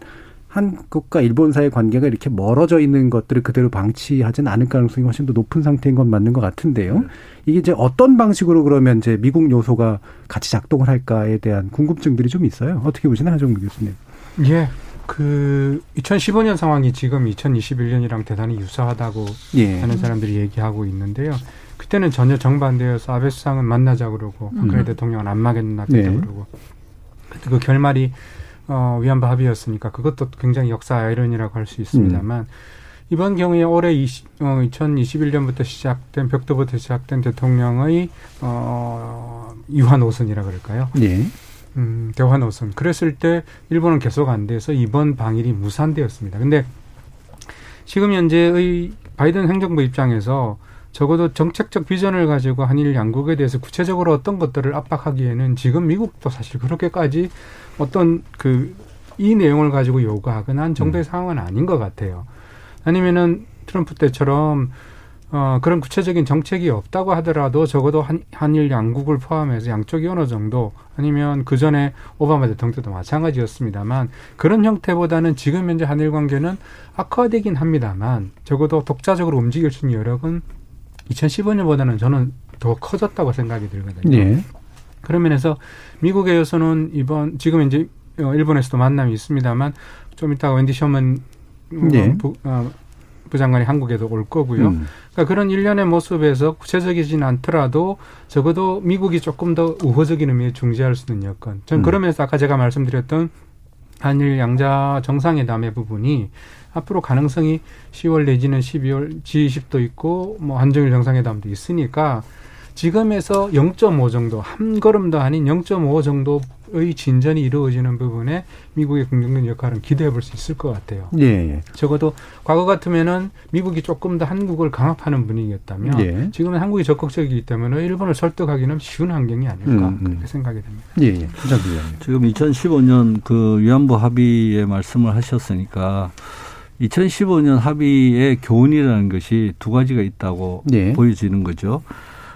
한국과 일본 사이의 관계가 이렇게 멀어져 있는 것들을 그대로 방치하지는 않을 가능성이 훨씬 더 높은 상태인 건 맞는 것 같은데요. 이게 이제 어떤 방식으로 그러면 이제 미국 요소가 같이 작동을 할까에 대한 궁금증들이 좀 있어요. 어떻게 보시나요, 하정무 교수님? 예. 그 2015년 상황이 지금 2021년이랑 대단히 유사하다고 예. 하는 사람들이 얘기하고 있는데요. 그때는 전혀 정반대여서 아베 수상은 만나자 그러고 박근혜 음. 대통령은 안 만나겠다 네. 그러고 그 결말이 어, 위안부 합의였으니까 그것도 굉장히 역사 아이러니라고 할 수 있습니다만 음. 이번 경우에 올해 20, 어, 2021년부터 시작된 벽도부터 시작된 대통령의 어, 유한 오선이라 그럴까요? 예. 음, 대화 노선. 그랬을 때 일본은 계속 안 돼서 이번 방일이 무산되었습니다. 근데 지금 현재의 바이든 행정부 입장에서 적어도 정책적 비전을 가지고 한일 양국에 대해서 구체적으로 어떤 것들을 압박하기에는 지금 미국도 사실 그렇게까지 어떤 그 이 내용을 가지고 요구하거나 한 정도의 상황은 아닌 것 같아요. 아니면은 트럼프 때처럼 어, 그런 구체적인 정책이 없다고 하더라도 적어도 한, 한일 양국을 포함해서 양쪽이 어느 정도 아니면 그 전에 오바마 대통령 때도 마찬가지였습니다만 그런 형태보다는 지금 현재 한일 관계는 악화되긴 합니다만 적어도 독자적으로 움직일 수 있는 여력은 2015년보다는 저는 더 커졌다고 생각이 들거든요. 예. 그런 면에서 미국에서는 이번 지금 이제 어, 일본에서도 만남이 있습니다만 좀 이따가 웬디 셔먼 예. 부, 어, 부장관이 한국에도 올 거고요. 음. 그러니까 그런 일련의 모습에서 구체적이진 않더라도 적어도 미국이 조금 더 우호적인 의미에 중재할 수 있는 여건. 전 음. 그러면서 아까 제가 말씀드렸던 한일 양자 정상회담의 부분이 앞으로 가능성이 10월 내지는 12월 G20도 있고 뭐 한정일 정상회담도 있으니까 지금에서 0.5 정도 한 걸음 더 아닌 0.5 정도의 진전이 이루어지는 부분에 미국의 긍정적 역할은 기대해 볼 수 있을 것 같아요. 예, 예. 적어도 과거 같으면은 미국이 조금 더 한국을 강압하는 분위기였다면 예. 지금은 한국이 적극적이기 때문에 일본을 설득하기는 쉬운 환경이 아닐까 음, 음. 그렇게 생각이 됩니다. 예, 예. 지금 2015년 그 위안부 합의의 말씀을 하셨으니까 2015년 합의의 교훈이라는 것이 두 가지가 있다고 네. 보여지는 거죠.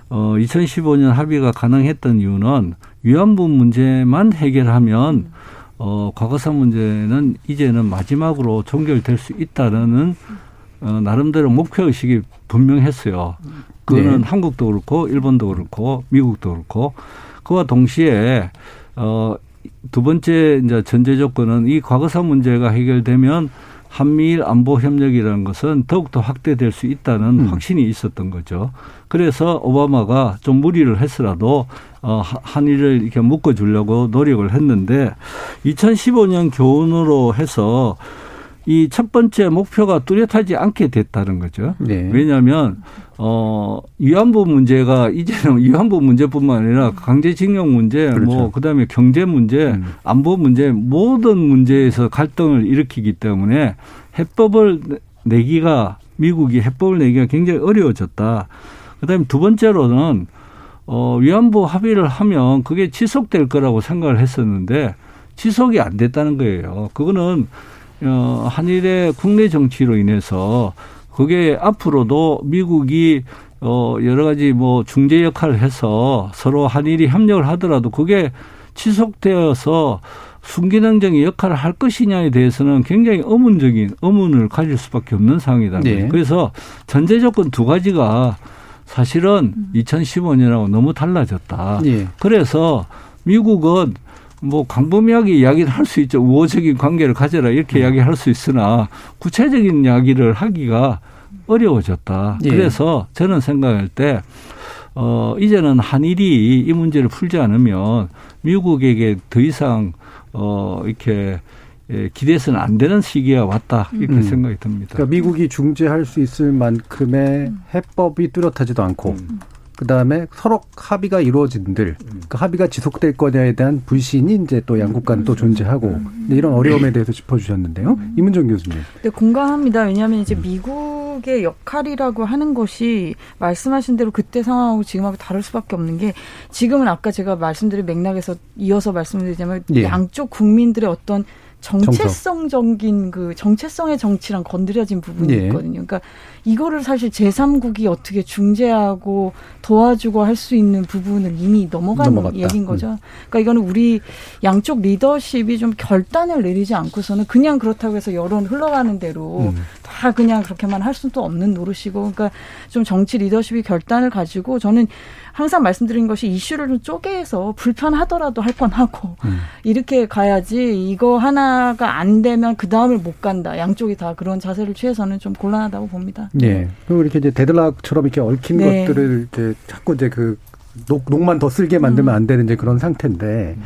어, 2015년 합의가 가능했던 이유는 위안부 문제만 해결하면 어, 과거사 문제는 이제는 마지막으로 종결될 수 있다는 어, 나름대로 목표 의식이 분명했어요. 그거는 네. 한국도 그렇고 일본도 그렇고 미국도 그렇고 그와 동시에 어, 두 번째 이제 전제 조건은 이 과거사 문제가 해결되면 한미일 안보 협력이라는 것은 더욱더 확대될 수 있다는 확신이 있었던 거죠. 그래서 오바마가 좀 무리를 했으라도 어, 하- 한일을 이렇게 묶어주려고 노력을 했는데 2015년 교훈으로 해서 이 첫 번째 목표가 뚜렷하지 않게 됐다는 거죠. 네. 왜냐하면 어 위안부 문제가 이제는 위안부 문제뿐만 아니라 강제징용 문제, 그렇죠. 뭐 그다음에 경제 문제, 안보 문제 모든 문제에서 갈등을 일으키기 때문에 해법을 내기가 미국이 해법을 내기가 굉장히 어려워졌다. 그다음에 두 번째로는 어 위안부 합의를 하면 그게 지속될 거라고 생각을 했었는데 지속이 안 됐다는 거예요. 그거는 어, 한일의 국내 정치로 인해서 그게 앞으로도 미국이 어, 여러 가지 뭐 중재 역할을 해서 서로 한일이 협력을 하더라도 그게 지속되어서 순기능적인 역할을 할 것이냐에 대해서는 굉장히 의문적인 의문을 가질 수밖에 없는 상황이다. 네. 그래서 전제 조건 두 가지가 사실은 2015년하고 너무 달라졌다. 예. 그래서 미국은 뭐 광범위하게 이야기를 할 수 있죠. 우호적인 관계를 가져라 이렇게 음. 이야기할 수 있으나 구체적인 이야기를 하기가 어려워졌다. 예. 그래서 저는 생각할 때 어, 이제는 한일이 이 문제를 풀지 않으면 미국에게 더 이상 어, 이렇게 예, 기대해서는 안 되는 시기가 왔다. 이렇게 음. 생각이 듭니다. 그러니까 미국이 중재할 수 있을 만큼의 해법이 뚜렷하지도 않고 그다음에 서로 합의가 이루어진들 그 합의가 지속될 거냐에 대한 불신이 이제 또 양국 간 또 존재하고 이런 어려움에 대해서 짚어주셨는데요. 이문정 교수님. 네, 공감합니다. 왜냐하면 이제 미국의 역할이라고 하는 것이 말씀하신 대로 그때 상황하고 지금하고 다를 수밖에 없는 게 지금은 아까 제가 말씀드린 맥락에서 이어서 말씀드리자면 예. 양쪽 국민들의 어떤 정체성적인 그 정체성의 정치랑 건드려진 부분이 예. 있거든요. 그러니까 이거를 사실 제3국이 어떻게 중재하고 도와주고 할 수 있는 부분을 이미 넘어간 넘어갔다. 얘기인 거죠. 그러니까 이거는 우리 양쪽 리더십이 좀 결단을 내리지 않고서는 그냥 그렇다고 해서 여론 흘러가는 대로 음. 다 그냥 그렇게만 할 수는 또 없는 노릇이고 그러니까 좀 정치 리더십이 결단을 가지고 저는 항상 말씀드린 것이 이슈를 좀 쪼개서 불편하더라도 할 건 하고 이렇게 가야지 이거 하나 가 안 되면 그 다음을 못 간다. 양쪽이 다 그런 자세를 취해서는 좀 곤란하다고 봅니다. 예. 그리고 이렇게 이제 데드락처럼 이렇게 얽힌 네. 것들을 이제 자꾸 이제 그 녹, 녹만 더 쓸게 만들면 안 되는 이제 그런 상태인데,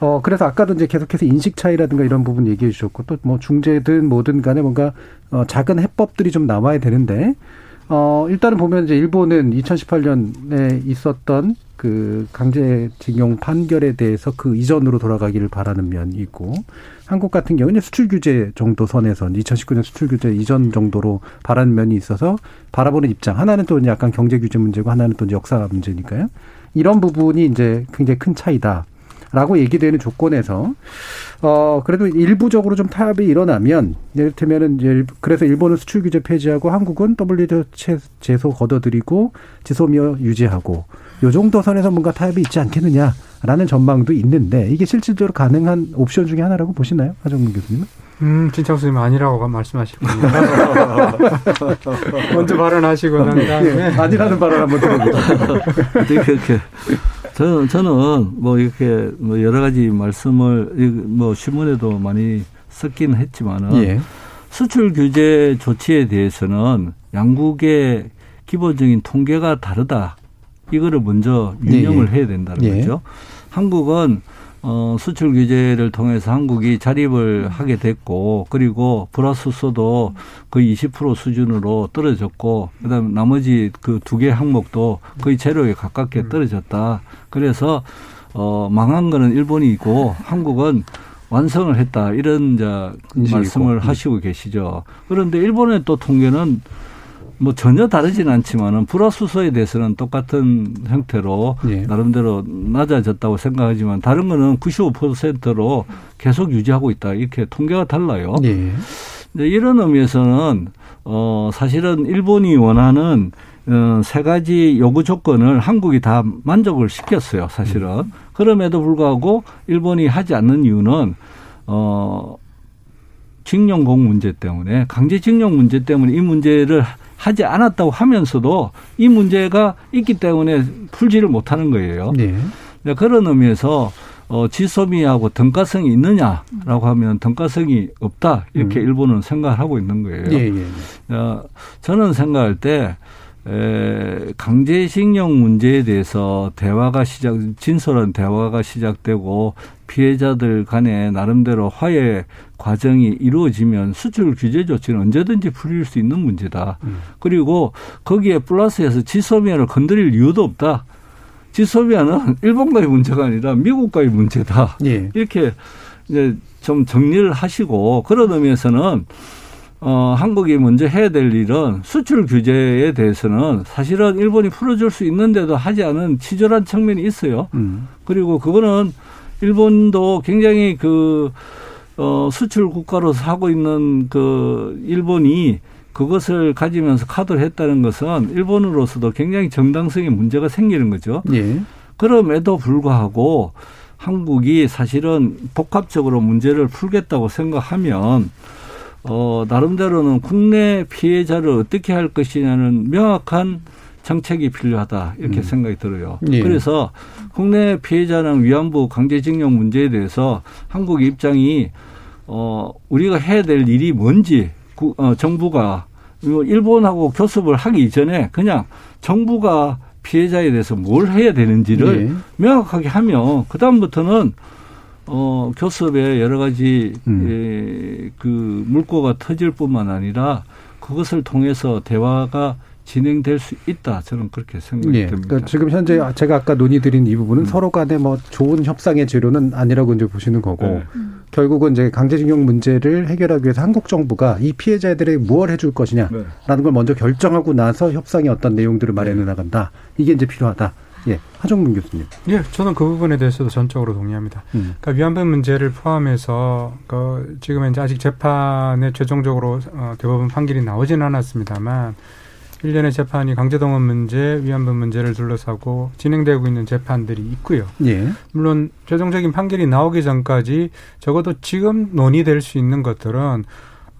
어, 그래서 아까도 이제 계속해서 인식 차이라든가 이런 부분 얘기해 주셨고, 또 뭐 중재든 뭐든 간에 뭔가, 어, 작은 해법들이 좀 나와야 되는데, 어, 일단은 보면 이제 일본은 2018년에 있었던 그 강제징용 판결에 대해서 그 이전으로 돌아가기를 바라는 면이 있고, 한국 같은 경우는 수출 규제 정도 선에서 2019년 수출 규제 이전 정도로 바라는 면이 있어서 바라보는 입장. 하나는 또 약간 경제 규제 문제고 하나는 또 역사 문제니까요. 이런 부분이 이제 굉장히 큰 차이다. 라고 얘기되는 조건에서 어 그래도 일부적으로 좀 타협이 일어나면 예를 들면은 이제 그래서 일본은 수출 규제 폐지하고 한국은 WTO 제소 걷어들이고 지소미어 유지하고 요 정도 선에서 뭔가 타협이 있지 않겠느냐라는 전망도 있는데 이게 실질적으로 가능한 옵션 중에 하나라고 보시나요, 하정문 교수님은? 음, 진창 선생님 아니라고 말씀하시군요. 먼저 발언하시고 난 다음에 네, 아니라는 발언 한번 들어보죠. 이렇게 저는 저는 뭐 이렇게 뭐 여러 가지 말씀을 뭐 신문에도 많이 썼긴 했지만은 예. 수출 규제 조치에 대해서는 양국의 기본적인 통계가 다르다. 이거를 먼저 유념을 예. 해야 된다는 예. 거죠. 한국은 어, 수출 규제를 통해서 한국이 자립을 하게 됐고, 그리고 불화수소도 거의 20% 수준으로 떨어졌고, 그 다음에 나머지 그 두 개 항목도 거의 제로에 가깝게 음. 떨어졌다. 그래서, 어, 망한 거는 일본이고, 한국은 완성을 했다. 이런, 자, 말씀을 음. 하시고 계시죠. 그런데 일본의 또 통계는 뭐 전혀 다르진 않지만은 불화수소에 대해서는 똑같은 형태로 예. 나름대로 낮아졌다고 생각하지만 다른 거는 95%로 계속 유지하고 있다 이렇게 통계가 달라요. 예. 이런 의미에서는 어 사실은 일본이 원하는 어, 세 가지 요구 조건을 한국이 다 만족을 시켰어요, 사실은. 음. 그럼에도 불구하고 일본이 하지 않는 이유는 어 징용공 문제 때문에 강제징용 문제 때문에 이 문제를 하지 않았다고 하면서도 이 문제가 있기 때문에 풀지를 못하는 거예요. 네. 그런 의미에서 어, 지소미하고 등가성이 있느냐라고 하면 등가성이 없다 이렇게 음. 일본은 생각을 하고 있는 거예요. 예, 예, 예. 어, 저는 생각할 때 에, 강제징용 문제에 대해서 대화가 시작, 진솔한 대화가 시작되고 피해자들 간에 나름대로 화해 과정이 이루어지면 수출 규제 조치는 언제든지 풀릴 수 있는 문제다. 음. 그리고 거기에 플러스해서 지소미아를 건드릴 이유도 없다. 지소미아는 일본과의 문제가 아니라 미국과의 문제다. 예. 이렇게 이제 좀 정리를 하시고 그런 의미에서는 어, 한국이 먼저 해야 될 일은 수출 규제에 대해서는 사실은 일본이 풀어줄 수 있는데도 하지 않은 치졸한 측면이 있어요. 음. 그리고 그거는 일본도 굉장히 그, 어, 수출 국가로서 하고 있는 그 일본이 그것을 가지면서 카드를 했다는 것은 일본으로서도 굉장히 정당성에 문제가 생기는 거죠. 예. 그럼에도 불구하고 한국이 사실은 복합적으로 문제를 풀겠다고 생각하면 어, 나름대로는 국내 피해자를 어떻게 할 것이냐는 명확한 정책이 필요하다 이렇게 음. 생각이 들어요. 예. 그래서 국내 피해자랑 위안부 강제징용 문제에 대해서 한국 입장이 어 우리가 해야 될 일이 뭔지 구, 어, 정부가 일본하고 교섭을 하기 전에 그냥 정부가 피해자에 대해서 뭘 해야 되는지를 예. 명확하게 하면 그 다음부터는 어, 교섭에 여러 가지 음. 예, 그 물꼬가 터질 뿐만 아니라 그것을 통해서 대화가 진행될 수 있다. 저는 그렇게 생각이 예. 듭니다. 그러니까 지금 현재 제가 아까 논의드린 이 부분은 음. 서로 간에 뭐 좋은 협상의 재료는 아니라고 이제 보시는 거고 네. 음. 결국은 이제 강제징용 문제를 해결하기 위해서 한국 정부가 이 피해자들에게 무엇을 해줄 것이냐라는 네. 걸 먼저 결정하고 나서 협상의 어떤 내용들을 마련해 나간다. 이게 이제 필요하다. 예, 하정문 교수님. 예, 저는 그 부분에 대해서도 전적으로 동의합니다. 음. 그러니까 위안부 문제를 포함해서 그 지금 이제 아직 재판에 최종적으로 어, 대법원 판결이 나오지는 않았습니다만 일련의 재판이 강제동원 문제, 위안부 문제를 둘러싸고 진행되고 있는 재판들이 있고요. 예. 물론 최종적인 판결이 나오기 전까지 적어도 지금 논의될 수 있는 것들은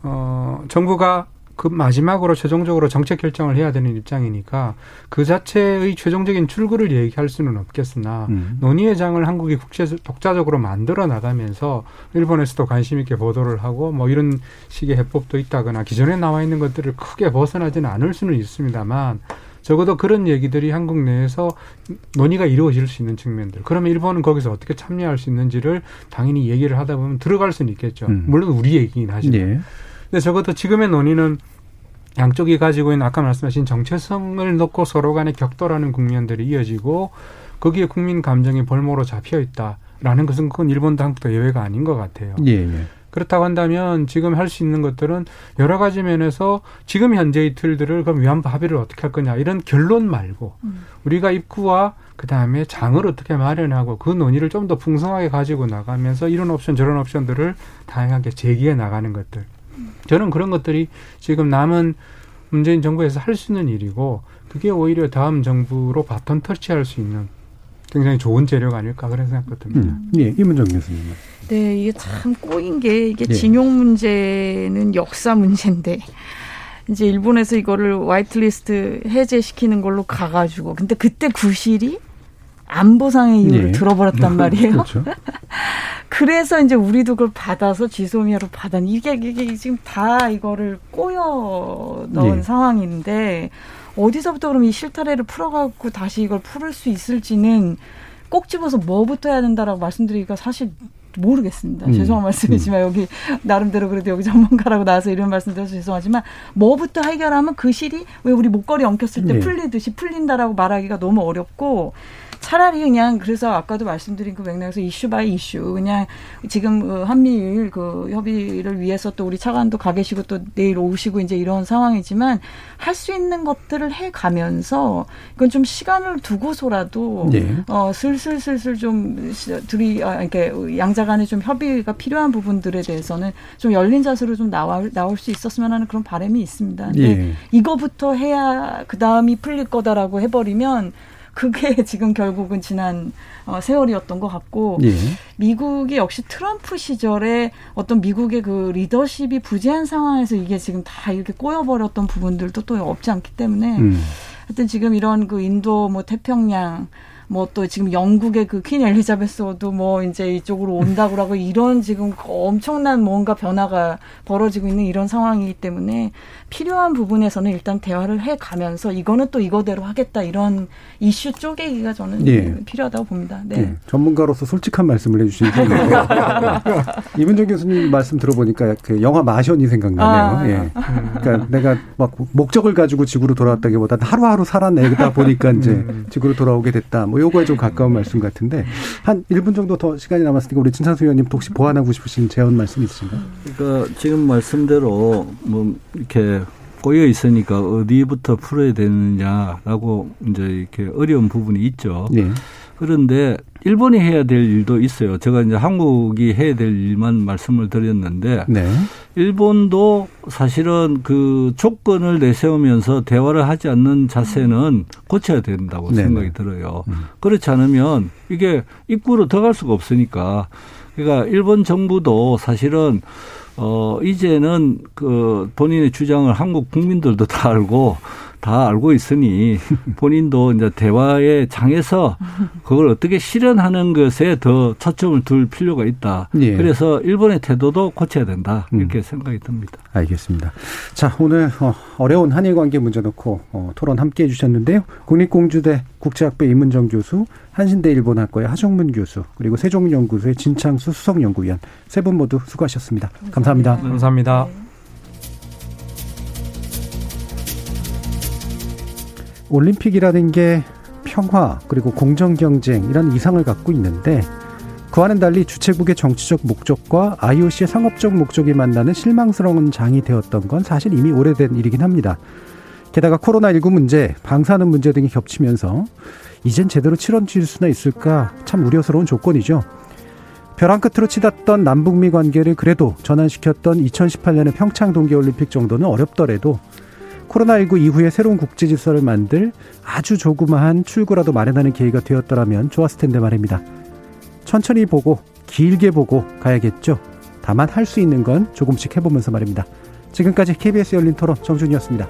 어 정부가 그 마지막으로 최종적으로 정책 결정을 해야 되는 입장이니까 그 자체의 최종적인 출구를 얘기할 수는 없겠으나 음. 논의의 장을 한국이 국제 독자적으로 만들어 나가면서 일본에서도 관심 있게 보도를 하고 뭐 이런 식의 해법도 있다거나 기존에 나와 있는 것들을 크게 벗어나지는 않을 수는 있습니다만 적어도 그런 얘기들이 한국 내에서 논의가 이루어질 수 있는 측면들. 그러면 일본은 거기서 어떻게 참여할 수 있는지를 당연히 얘기를 하다 보면 들어갈 수는 있겠죠. 음. 물론 우리 얘기긴 하지만. 예. 근데 적어도 지금의 논의는 양쪽이 가지고 있는 아까 말씀하신 정체성을 놓고 서로 간의 격돌하는 국면들이 이어지고 거기에 국민 감정이 볼모로 잡혀 있다라는 것은 그건 일본도 한국도 예외가 아닌 것 같아요. 예, 예. 그렇다고 한다면 지금 할 수 있는 것들은 여러 가지 면에서 지금 현재의 틀들을 그럼 위안부 합의를 어떻게 할 거냐 이런 결론 말고 음. 우리가 입구와 그 다음에 장을 어떻게 마련하고 그 논의를 좀 더 풍성하게 가지고 나가면서 이런 옵션 저런 옵션들을 다양하게 제기해 나가는 것들. 저는 그런 것들이 지금 남은 문재인 정부에서 할 수 있는 일이고 그게 오히려 다음 정부로 바톤 터치할 수 있는 굉장히 좋은 재료가 아닐까 그런 생각도 듭니다. 음. 예, 이문정 교수님. 네, 이게 참 꼬인 게 이게 예. 징용 문제는 역사 문제인데 이제 일본에서 이거를 화이트리스트 해제시키는 걸로 가가지고 근데 그때 구실이 안보상의 이유를 예. 들어버렸단 말이에요. 그렇죠. 그래서 이제 우리도 그걸 받아서 지소미아로 받은 이게 이게 지금 다 이거를 꼬여 넣은 예. 상황인데 어디서부터 그럼 이 실타래를 풀어갖고 다시 이걸 풀을 수 있을지는 꼭 집어서 뭐부터 해야 된다라고 말씀드리기가 사실 모르겠습니다. 음. 죄송한 말씀이지만 여기 나름대로 그래도 여기 전문가라고 나와서 이런 말씀드려서 죄송하지만 뭐부터 해결하면 그 실이 왜 우리 목걸이 엉켰을 때 네. 풀리듯이 풀린다라고 말하기가 너무 어렵고 차라리 그냥 그래서 아까도 말씀드린 그 맥락에서 issue by issue 그냥 지금 어, 한미일 그 협의를 위해서 또 우리 차관도 가 계시고 또 내일 오시고 이제 이런 상황이지만 할 수 있는 것들을 해 가면서 이건 좀 시간을 두고서라도 예. 어 슬슬슬슬 좀 시- 둘이 아 이렇게 양자 간에 좀 협의가 필요한 부분들에 대해서는 좀 열린 자세로 좀 나와 나올 수 있었으면 하는 그런 바람이 있습니다. 근데 예. 이거부터 해야 그 다음이 풀릴 거다라고 해버리면 그게 지금 결국은 지난 어, 세월이었던 것 같고 예. 미국이 역시 트럼프 시절에 어떤 미국의 그 리더십이 부재한 상황에서 이게 지금 다 이렇게 꼬여버렸던 부분들도 또 없지 않기 때문에 음. 하여튼 지금 이런 그 인도 뭐 태평양 뭐또 지금 영국의 그 퀸 엘리자베스도 뭐 이제 이쪽으로 온다고 하고 이런 지금 그 엄청난 뭔가 변화가 벌어지고 있는 이런 상황이기 때문에 필요한 부분에서는 일단 대화를 해 가면서 이거는 또 이거대로 하겠다 이런 이슈 쪼개기가 저는 예. 필요하다고 봅니다. 네. 예, 전문가로서 솔직한 말씀을 해주시는 이문정 교수님 말씀 들어보니까 그 영화 마션이 생각나네요. 아. 예. 그러니까 내가 막 목적을 가지고 지구로 돌아왔다기보다는 하루하루 살아내다 보니까 이제 지구로 돌아오게 됐다. 뭐 요거에 좀 가까운 말씀 같은데 한 1분 정도 더 시간이 남았으니까 우리 진상수 의원님 혹시 보완하고 싶으신 제언 말씀 있으신가요? 그러니까 지금 말씀대로 뭐 이렇게 꼬여 있으니까 어디부터 풀어야 되느냐라고 이제 이렇게 어려운 부분이 있죠. 예. 그런데 일본이 해야 될 일도 있어요. 제가 이제 한국이 해야 될 일만 말씀을 드렸는데 네. 일본도 사실은 그 조건을 내세우면서 대화를 하지 않는 자세는 고쳐야 된다고 네네. 생각이 들어요. 그렇지 않으면 이게 입구로 들어갈 수가 없으니까. 그러니까 일본 정부도 사실은 어 이제는 그 본인의 주장을 한국 국민들도 다 알고 다 알고 있으니 본인도 이제 대화의 장에서 그걸 어떻게 실현하는 것에 더 초점을 둘 필요가 있다. 예. 그래서 일본의 태도도 고쳐야 된다. 이렇게 생각이 듭니다. 알겠습니다. 자, 오늘 어, 어려운 한일 관계 문제 놓고 어, 토론 함께 해주셨는데요. 국립공주대 국제학부 이문정 교수, 한신대 일본학과의 하정문 교수, 그리고 세종연구소의 진창수 수석연구위원 세 분 모두 수고하셨습니다. 감사합니다. 감사합니다. 올림픽이라는 게 평화 그리고 공정 경쟁 이런 이상을 갖고 있는데 그와는 달리 주최국의 정치적 목적과 IOC의 상업적 목적이 만나는 실망스러운 장이 되었던 건 사실 이미 오래된 일이긴 합니다. 게다가 코로나19 문제, 방사능 문제 등이 겹치면서 이젠 제대로 치러질 수나 있을까 참 우려스러운 조건이죠. 벼랑 끝으로 치닫던 남북미 관계를 그래도 전환시켰던 2018년의 평창 동계올림픽 정도는 어렵더라도 코로나19 이후에 새로운 국제 질서를 만들 아주 조그마한 출구라도 마련하는 계기가 되었더라면 좋았을 텐데 말입니다. 천천히 보고 길게 보고 가야겠죠. 다만 할 수 있는 건 조금씩 해보면서 말입니다. 지금까지 KBS 열린 토론 정준이었습니다.